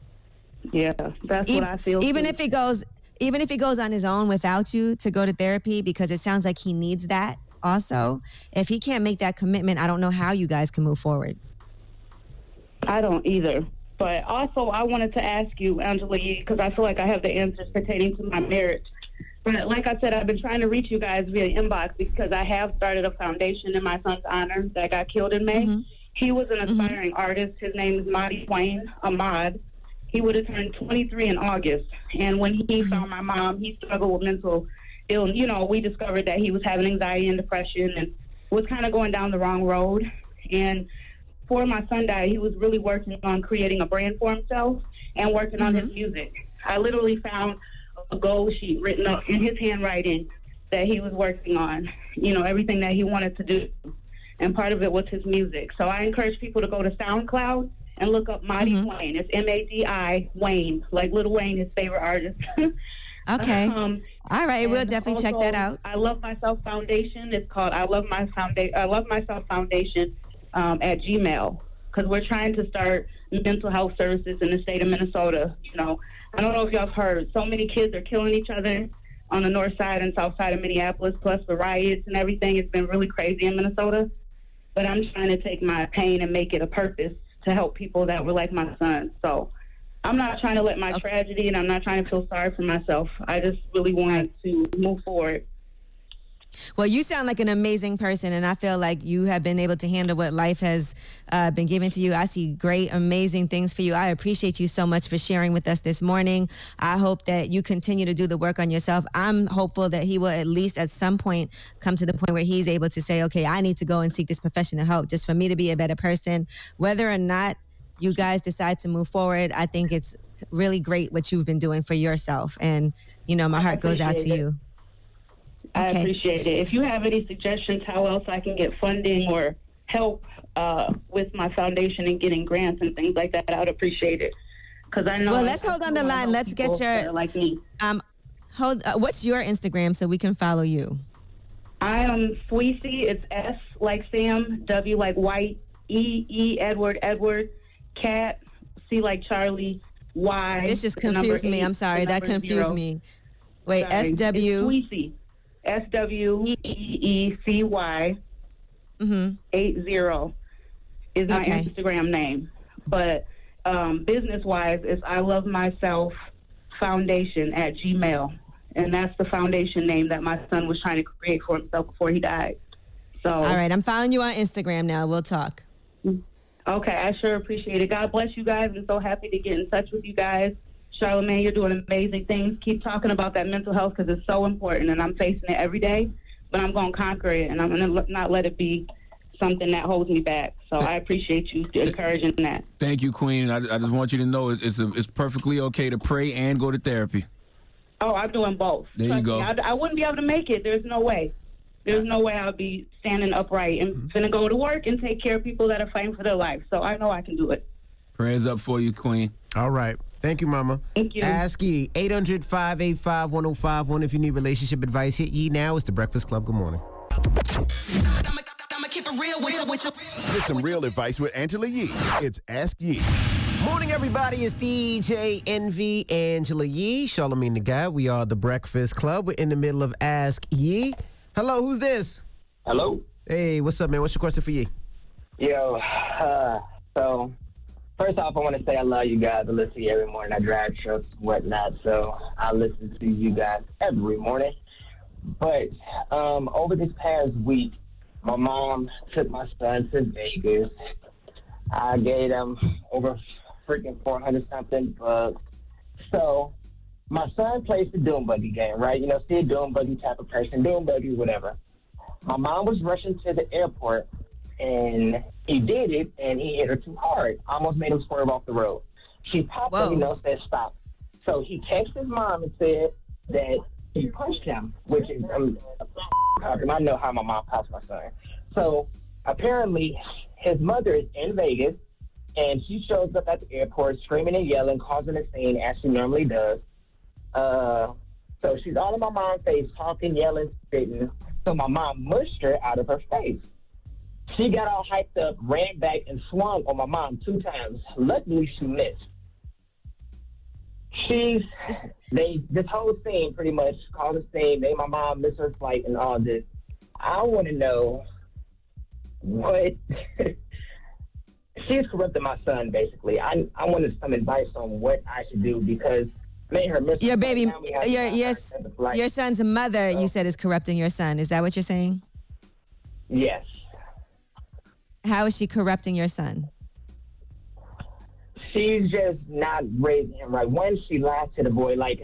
Yeah, that's even, what I feel. Even too. if it goes, even if he goes on his own without you to go to therapy, because it sounds like he needs that. Also, if he can't make that commitment, I don't know how you guys can move forward. I don't either. But also, I wanted to ask you, Angela, because I feel like I have the answers pertaining to my marriage. But like I said, I've been trying to reach you guys via inbox because I have started a foundation in my son's honor that got killed in May. Mm-hmm. He was an mm-hmm. aspiring artist. His name is Mahdi Twain Ahmad. He would have turned 23 in August. And when he mm-hmm. found my mom, he struggled with mental You know, we discovered that he was having anxiety and depression and was kind of going down the wrong road. And before my son died, he was really working on creating a brand for himself. and working on Mm-hmm. his music. I literally found a goal sheet written up in his handwriting that he was working on. You know, everything that he wanted to do, and part of it was his music. So I encourage people to go to SoundCloud and look up Mighty Mm-hmm. Wayne. It's M A D I Wayne, like Lil Wayne, his favorite artist. Okay. Um, All right, we'll and definitely check that out. I Love Myself Foundation. It's called I Love My Foundation. I Love Myself Foundation um, at Gmail because we're trying to start mental health services in the state of Minnesota. You know, I don't know if y'all have heard. So many kids are killing each other on the north side and south side of Minneapolis. Plus the riots and everything. It's been really crazy in Minnesota. But I'm trying to take my pain and make it a purpose to help people that were like my son. So. I'm not trying to let my tragedy and I'm not trying to feel sorry for myself. I just really want to move forward. Well, you sound like an amazing person, and I feel like you have been able to handle what life has uh, been given to you. I see great, amazing things for you. I appreciate you so much for sharing with us this morning. I hope that you continue to do the work on yourself. I'm hopeful that he will at least at some point come to the point where he's able to say, okay, I need to go and seek this professional help just for me to be a better person. Whether or not you guys decide to move forward, I think it's really great what you've been doing for yourself. And, you know, my heart goes out to it. you. I Okay. appreciate it. If you have any suggestions how else I can get funding or help uh, with my foundation and getting grants and things like that, I would appreciate it. Because I know. Well, let's hold on the line. Let's get your like me. um. Hold. Uh, what's your Instagram so we can follow you? I am Sweezy. It's S like Sam, W like White, E E Edward Edward, Cat, C like Charlie, Y. This just confused me. I'm sorry. That confused zero. me. Wait. S W. S W E E C Y eight zero is my Mm-hmm. Okay. Instagram name. But um, business wise, is I Love Myself Foundation at Gmail, and that's the foundation name that my son was trying to create for himself before he died. So All right, I'm following you on Instagram now. We'll talk. Okay, I sure appreciate it. God bless you guys. I'm so happy to get in touch with you guys. Charlamagne, you're doing amazing things. Keep talking about that mental health because it's so important, and I'm facing it every day. But I'm going to conquer it, and I'm going to not let it be something that holds me back. So I appreciate you encouraging that. Thank you, Queen. I, I just want you to know it's it's, a, it's perfectly okay to pray and go to therapy. Oh, I'm doing both. There you go. Me, I, I wouldn't be able to make it. There's no way. There's no way I'll be standing upright and mm-hmm. going to go to work and take care of people that are fighting for their life. So I know I can do it. Prayers up for you, Queen. All right. Thank you, Mama. Thank you. Ask Yee. 800 585 1051 if you need relationship advice. Hit Yee now. It's the Breakfast Club. Good morning. Get some real advice with Angela Yee. It's Ask Yee. Morning, everybody. It's DJ Envy, Angela Yee, Charlamagne the Guy. We are the Breakfast Club. We're in the middle of Ask Yee. Hello, who's this? Hello. Hey, what's up, man? What's your question for you? Yo, uh, so first off, I want to say I love you guys. I listen to you every morning. I drive trucks and whatnot, so I listen to you guys every morning. But um, over this past week, my mom took my son to Vegas. I gave him over freaking 400 something bucks. So my son plays the Doom Buggy game, right? You know, still Doom Buggy type of person, Doom Buggy, whatever. My mom was rushing to the airport and he did it and he hit her too hard. Almost made him swerve off the road. She popped him, you know, said stop. So he texted his mom and said that he punched him, which is um, and I know how my mom pops my son. So apparently his mother is in Vegas and she shows up at the airport screaming and yelling, causing a scene as she normally does. Uh, so she's all in my mom's face, talking, yelling, spitting. So my mom mushed her out of her face. She got all hyped up, ran back, and swung on my mom two times. Luckily, she missed. She's they this whole scene pretty much caused a scene, made my mom miss her flight and all this. I want to know what she's corrupted my son. Basically, I I wanted some advice on what I should do because made her miss Your baby, flight. Now we have to your have your her at the flight. your son's mother, you said, is corrupting your son. Is that what you're saying? Yes. How is she corrupting your son? she's just not raising him right. When she lied to the boy. Like,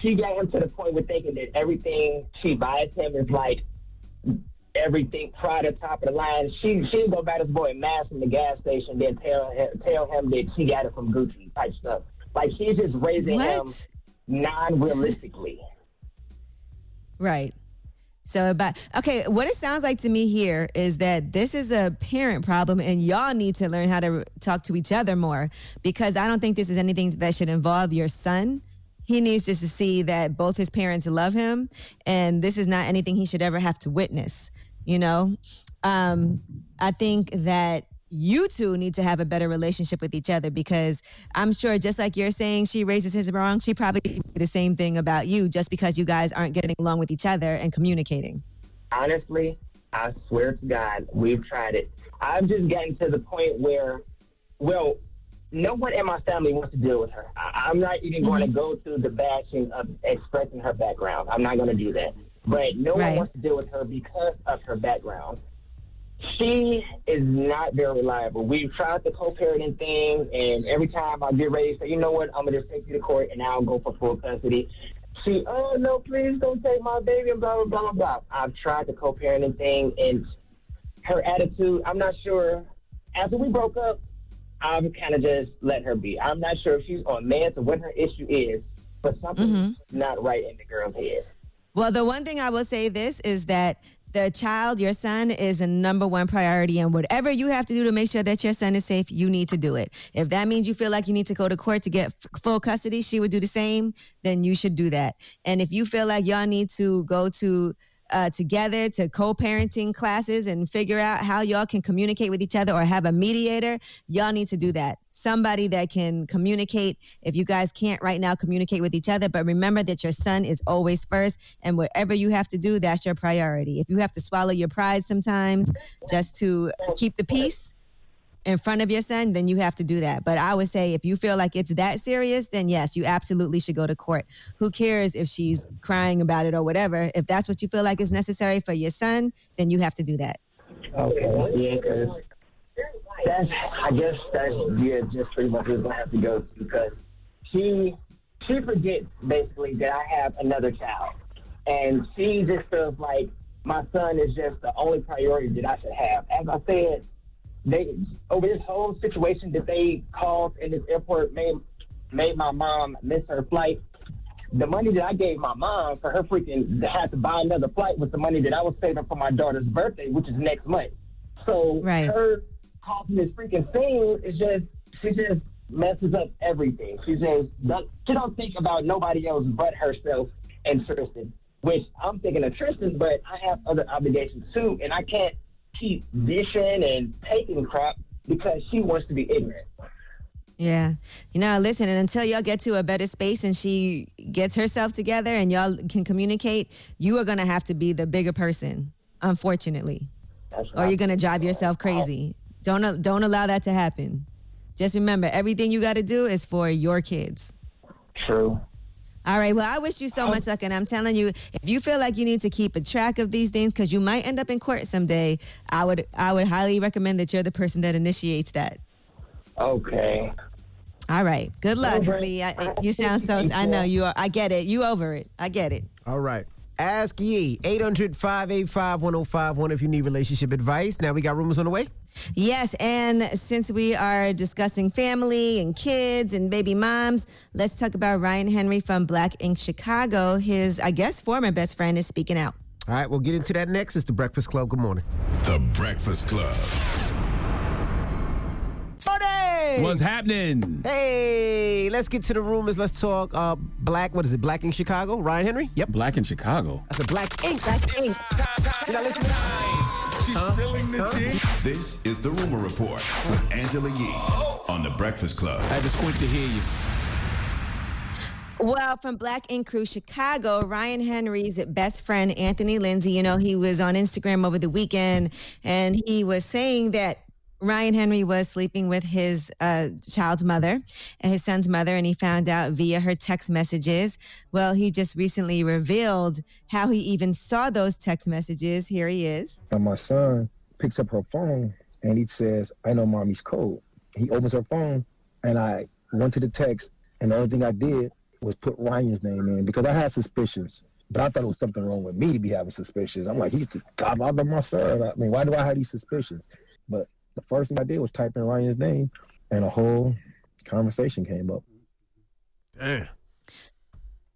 she got him to the point with thinking that everything she buys him is like everything Prada top of the line. She she'd go buy this boy a mask from the gas station, then tell him, tell him that she got it from Gucci type stuff. Like she's just raising What? him non-realistically. Right. So about okay, what it sounds like to me here is that this is a parent problem and y'all need to learn how to talk to each other more because I don't think this is anything that should involve your son. He needs just to see that both his parents love him and this is not anything he should ever have to witness, you know? Um I think that you two need to have a better relationship with each other because I'm sure just like you're saying she raises his wrong, she probably the same thing about you just because you guys aren't getting along with each other and communicating. Honestly, I swear to God, we've tried it. I'm just getting to the point where, well, no one in my family wants to deal with her. I- I'm not even going to mm-hmm. go through the bashing of expressing her background. I'm not going to do that. But no one wants to deal with her because of her background. She is not very reliable. We've tried the co-parenting thing, and every time I get ready to say, you know what, I'm gonna just take you to court, and I'll go for full custody. She, oh no, please don't take my baby, and blah blah blah blah. I've tried the co-parenting thing, and her attitude, I'm not sure. After we broke up, I've kind of just let her be. I'm not sure if she's on meds or what her issue is, but something's mm-hmm. not right in the girl's head. Well, the one thing I will say this is that the child, your son, is the number one priority. And whatever you have to do to make sure that your son is safe, you need to do it. If that means you feel like you need to go to court to get f- full custody, she would do the same, then you should do that. And if you feel like y'all need to go to uh, together to co-parenting classes and figure out how y'all can communicate with each other or have a mediator y'all need to do that. Somebody that can communicate. If you guys can't right now communicate with each other but remember that your son is always first and whatever you have to do that's your priority. If you have to swallow your pride sometimes just to keep the peace in front of your son, then you have to do that. But I would say if you feel like it's that serious, then yes, you absolutely should go to court. Who cares if she's crying about it or whatever? If that's what you feel like is necessary for your son, then you have to do that. Okay, yeah, because that's, I guess that's, yeah, just pretty much what to have to go because she, she forgets basically that I have another child. And she just feels like my son is just the only priority that I should have. As I said, they, over this whole situation that they caused in this airport made, made my mom miss her flight. The money that I gave my mom for her freaking to have to buy another flight was the money that I was saving for my daughter's birthday, which is next month. So Right. her causing this freaking thing is just she just messes up everything. She just don't, she don't think about nobody else but herself and Tristan. Which I'm thinking of Tristan, but I have other obligations too, and I can't keep dishing and taking crap because she wants to be ignorant. Yeah. You know, listen, and until y'all get to a better space and she gets herself together and y'all can communicate, you are going to have to be the bigger person, unfortunately. or you're going to drive yourself crazy. Don't don't allow that to happen. Just remember, everything you got to do is for your kids. True. All right. Well, I wish you so much luck, and I'm telling you, if you feel like you need to keep a track of these things because you might end up in court someday, I would I would highly recommend that you're the person that initiates that. Okay. All right. Good luck, Lee. I, you sound so. I know you are. I get it. You over it. I get it. All right. Ask Yee, 800 585 1051 if you need relationship advice. Now we got rumors on the way. Yes, and since we are discussing family and kids and baby moms, let's talk about Ryan Henry from Black Ink Chicago. His, I guess, former best friend is speaking out. All right, we'll get into that next. It's the Breakfast Club. Good morning. The Breakfast Club. Money! What's happening? Hey, let's get to the rumors. Let's talk uh, Black, what is it, Black in Chicago? Ryan Henry? Yep. Black in Chicago. That's a Black Ink. Black Ink. You not listening? She's spilling the tea. This is the Rumor Report with Angela Yee on The Breakfast Club. I just want to hear you. Well, from Black Ink Crew Chicago, Ryan Henry's best friend, Anthony Lindsay, you know, he was on Instagram over the weekend and he was saying that Ryan Henry was sleeping with his uh, child's mother, his son's mother, and he found out via her text messages. Well, he just recently revealed how he even saw those text messages. Here he is. And my son picks up her phone and he says, I know mommy's code. He opens her phone and I went to the text and the only thing I did was put Ryan's name in because I had suspicions. But I thought it was something wrong with me to be having suspicions. I'm like, he's the godfather of my son. I mean, why do I have these suspicions? But the first thing I did was type in Ryan's name and a whole conversation came up. Damn.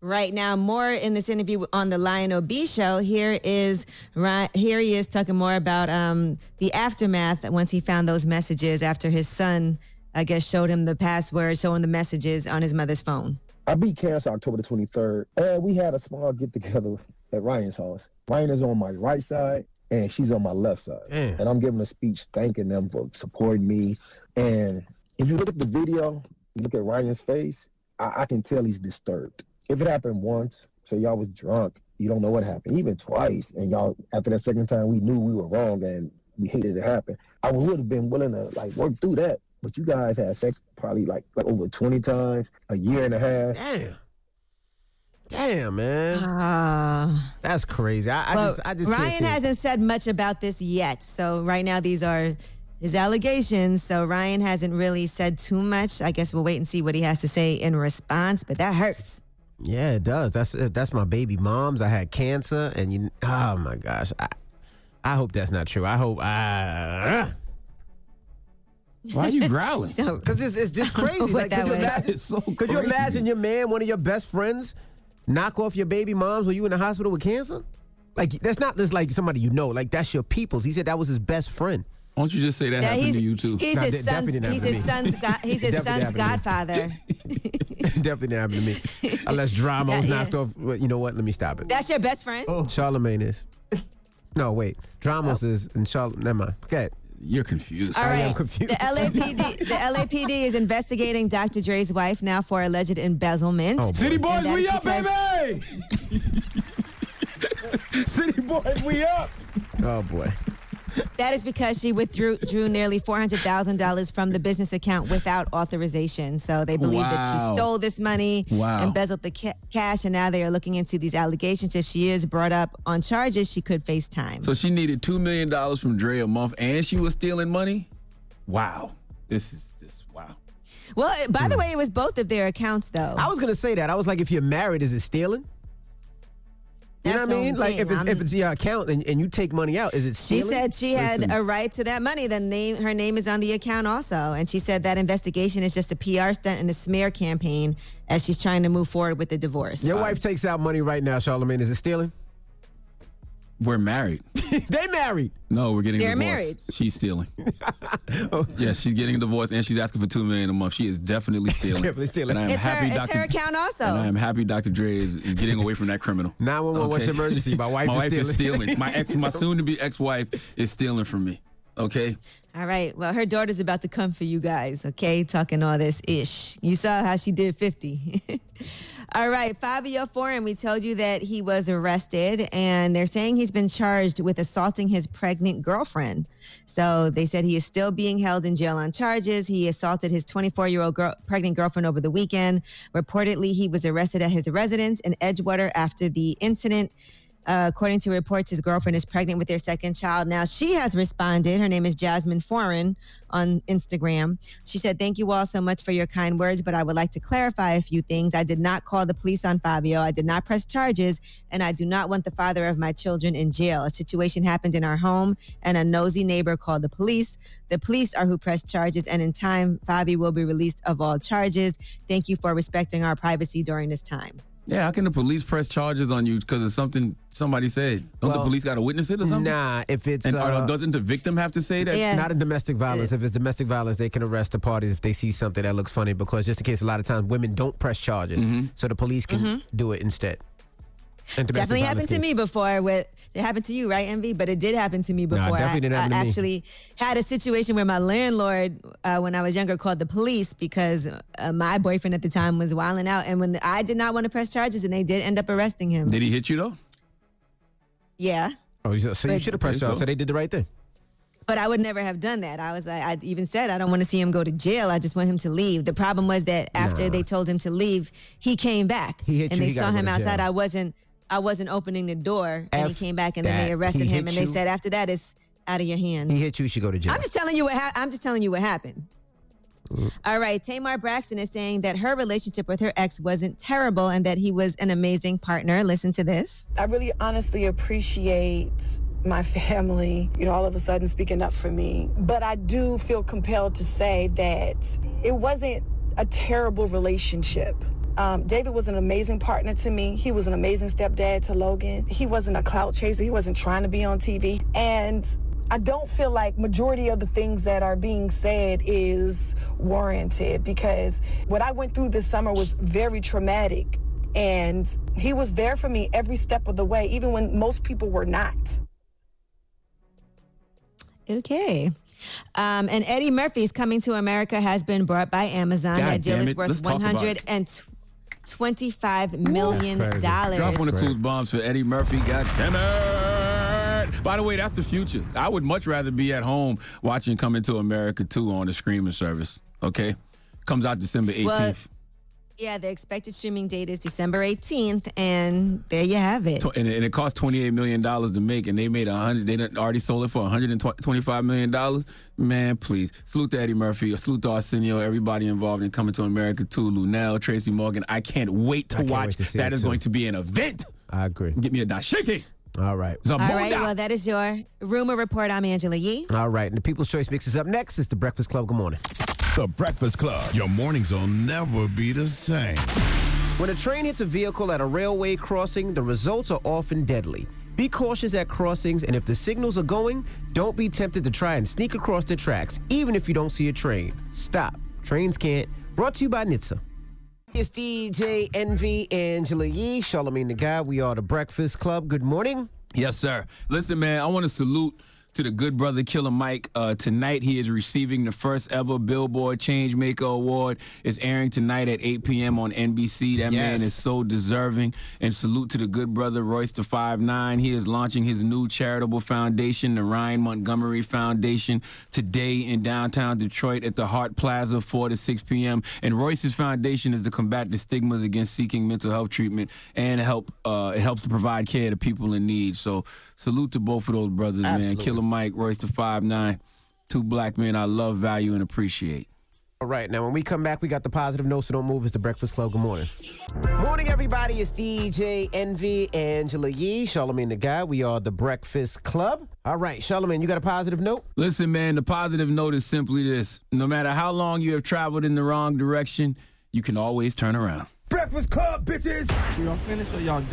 Right now, more in this interview on the Lionel B show. Here is Ry- here he is talking more about um, the aftermath once he found those messages after his son, I guess, showed him the password, showing the messages on his mother's phone. I beat cancer October the 23rd. And we had a small get together at Ryan's house. Ryan is on my right side and she's on my left side. Damn. And I'm giving a speech thanking them for supporting me. And if you look at the video, look at Ryan's face, I, I can tell he's disturbed. If it happened once, so y'all was drunk, you don't know what happened. Even twice, and y'all after that second time we knew we were wrong and we hated it happen. I would have been willing to like work through that. But you guys had sex probably like, like over 20 times, a year and a half. Damn. Damn, man. Ah. That's crazy. I, I just, I just can't Ryan hasn't said much about this yet. So right now, these are his allegations. So Ryan hasn't really said too much. I guess we'll wait and see what he has to say in response. But that hurts. Yeah, it does. That's uh, that's my baby mom's. I had cancer, and you. Oh my gosh. I, I hope that's not true. I hope. Uh, Why are you growling? Because it's, it's just crazy. Like, could you, imagine, That is so could you imagine your man, one of your best friends, knock off your baby moms when you in the hospital with cancer? Like that's not just like somebody you know. Like that's your people's. He said that was his best friend. Why don't you just say that Yeah, happened to you too? he's Nah, his son's. definitely He's his son's. God, he's his Definitely son's happened to godfather. Definitely didn't happen to me. Unless drama was Yeah, knocked off. Well, You know what? Let me stop it. That's your best friend. Oh. Charlamagne is. No, wait. Dramos oh. is and Charlamagne. Never mind. Okay. You're confused. All I am confused. The LAPD, the LAPD is investigating Dr. Dre's wife now for alleged embezzlement. Oh, boy. City boys, we up, because- baby! City boys, we up. Oh boy. That is because she withdrew drew nearly four hundred thousand dollars from the business account without authorization. So they believe that she stole this money, Wow. embezzled the ca- cash, and now they are looking into these allegations. If she is brought up on charges, she could face time. So she needed two million dollars from Dre a month, and she was stealing money. Wow, this is just wow. well, by the hmm. way, it was both of their accounts, though. I was gonna say that. I was like, if you're married, is it stealing? You know what I mean? Like if it's if it's your account and, and you take money out, is it stealing? She said she had Listen, a right to that money. The name, her name is on the account also, and she said that investigation is just a PR stunt and a smear campaign as she's trying to move forward with the divorce. Your wife takes out money right now, Charlamagne. Is it stealing? We're married. they married. No, we're getting They're a divorce. married. She's stealing. yeah, she's getting a divorce, and she's asking for two million a month. She is definitely stealing. definitely stealing. And I am It's her, happy, it's Dr. her account also. And I am happy Dr. Dre is, is getting away from that criminal. 911, what's your emergency? My wife my is wife is stealing. stealing. My ex, my soon-to-be ex-wife is stealing from me. Okay. All right. Well, her daughter's about to come for you guys, okay? Talking all this ish. You saw how she did 50. All right. Fabio Foreign, we told you that he was arrested, and they're saying he's been charged with assaulting his pregnant girlfriend. So they said he is still being held in jail on charges. He assaulted his 24 year old girl, pregnant girlfriend over the weekend. Reportedly, he was arrested at his residence in Edgewater after the incident. Uh, according to reports, his girlfriend is pregnant with their second child. Now, she has responded. Her name is Jasmine Foreign on Instagram. She said, Thank you all so much for your kind words, but I would like to clarify a few things. I did not call the police on Fabio. I did not press charges, and I do not want the father of my children in jail. A situation happened in our home, and a nosy neighbor called the police. The police are who pressed charges, and in time, Fabio will be released of all charges. Thank you for respecting our privacy during this time. Yeah, how can the police press charges on you because of something somebody said? Don't the police got to witness it or something? Nah, if it's And or uh, doesn't the victim have to say that? Yeah. not a domestic violence. If it's domestic violence, they can arrest the parties if they see something that looks funny. Because just in case, a lot of times women don't press charges, Mm-hmm. so the police can do it instead. In definitely violence happened to me before with it happened to you right envy but it did happen to me Nah, it before definitely I, didn't happen I to me. actually had a situation where my landlord uh, when i was younger called the police because uh, my boyfriend at the time was wilding out and when i did not want to press charges and they did end up arresting him Did he hit you though? yeah Oh, so so you should have pressed charges. so- So they did the right thing. but I would never have done that. I was, I, I even said, I don't want to see him go to jail. I just want him to leave. The problem was that after Nah. they told him to leave, he came back, He hit and you, they he saw him outside. jail. I wasn't, I wasn't opening the door, and he came back, and then they arrested He him, hit and they said after that it's out of your hands. He hit you, you should go to jail. I'm just telling you what hap I'm just telling you what happened. Mm. All right, Tamar Braxton is saying that her relationship with her ex wasn't terrible and that he was an amazing partner. Listen to this. I really honestly appreciate my family, you know, all of a sudden speaking up for me. But I do feel compelled to say that it wasn't a terrible relationship. Um, David was an amazing partner to me. He was an amazing stepdad to Logan. He wasn't a clout chaser. He wasn't trying to be on TV. And I don't feel like majority of the things that are being said is warranted because what I went through this summer was very traumatic. And he was there for me every step of the way, even when most people were not. Okay. Um, and Eddie Murphy's Coming to America has been brought by Amazon. God that deal is worth talk hundred and twenty-five million dollars. Drop one of clues bombs for Eddie Murphy. God damn it. By the way, that's the future. I would much rather be at home watching Coming to America 2 on the streaming service. Okay? Comes out December 18th. Well, Yeah, the expected streaming date is December 18th, and there you have it. And, it, and it cost twenty eight million dollars to make, and they made a hundred. They already sold it for one hundred and twenty five million dollars. Man, please salute to Eddie Murphy, salute to Arsenio, everybody involved in Coming to America too. Lunel, Tracy Morgan. I can't wait to can't watch. wait to see that it, is too. going to be an event. I agree. Get me a dashiki. All right. All right, well, that is your rumor report. I'm Angela Yee. All right. And the People's Choice Mix is up next. It's the Breakfast Club. Good morning. The Breakfast Club. Your mornings will never be the same. When a train hits a vehicle at a railway crossing, the results are often deadly. Be cautious at crossings, and if the signals are going, don't be tempted to try and sneak across the tracks, even if you don't see a train. Stop. Trains can't. Brought to you by NHTSA. It's DJ Envy Angela Yee, Charlamagne the Guy. We are the Breakfast Club. Good morning. Yes, sir. Listen, man, I want to salute to the good brother Killer Mike. Uh, tonight, he is receiving the first ever Billboard Changemaker Award. It's airing tonight at 8 p.m. on NBC. That man is so deserving. And salute to the good brother Royce the Five Nine. He is launching his new charitable foundation, the Ryan Montgomery Foundation, today in downtown Detroit at the Hart Plaza, 4 to 6 p.m. And Royce's foundation is to combat the stigmas against seeking mental health treatment and help. Uh, it helps to provide care to people in need. So salute to both of those brothers, man. Killer Mike, Royce the Five Nine, two black men I love, value, and appreciate. All right, now when we come back, we got the positive note, so don't move. It's the Breakfast Club. Good morning. Morning, everybody. It's DJ Envy Angela Yee, Charlamagne the Guy. We are the Breakfast Club. All right, Charlamagne, you got a positive note? Listen, man, the positive note is simply this. No matter how long you have traveled in the wrong direction, you can always turn around. Breakfast Club, bitches. Y'all finished or y'all done?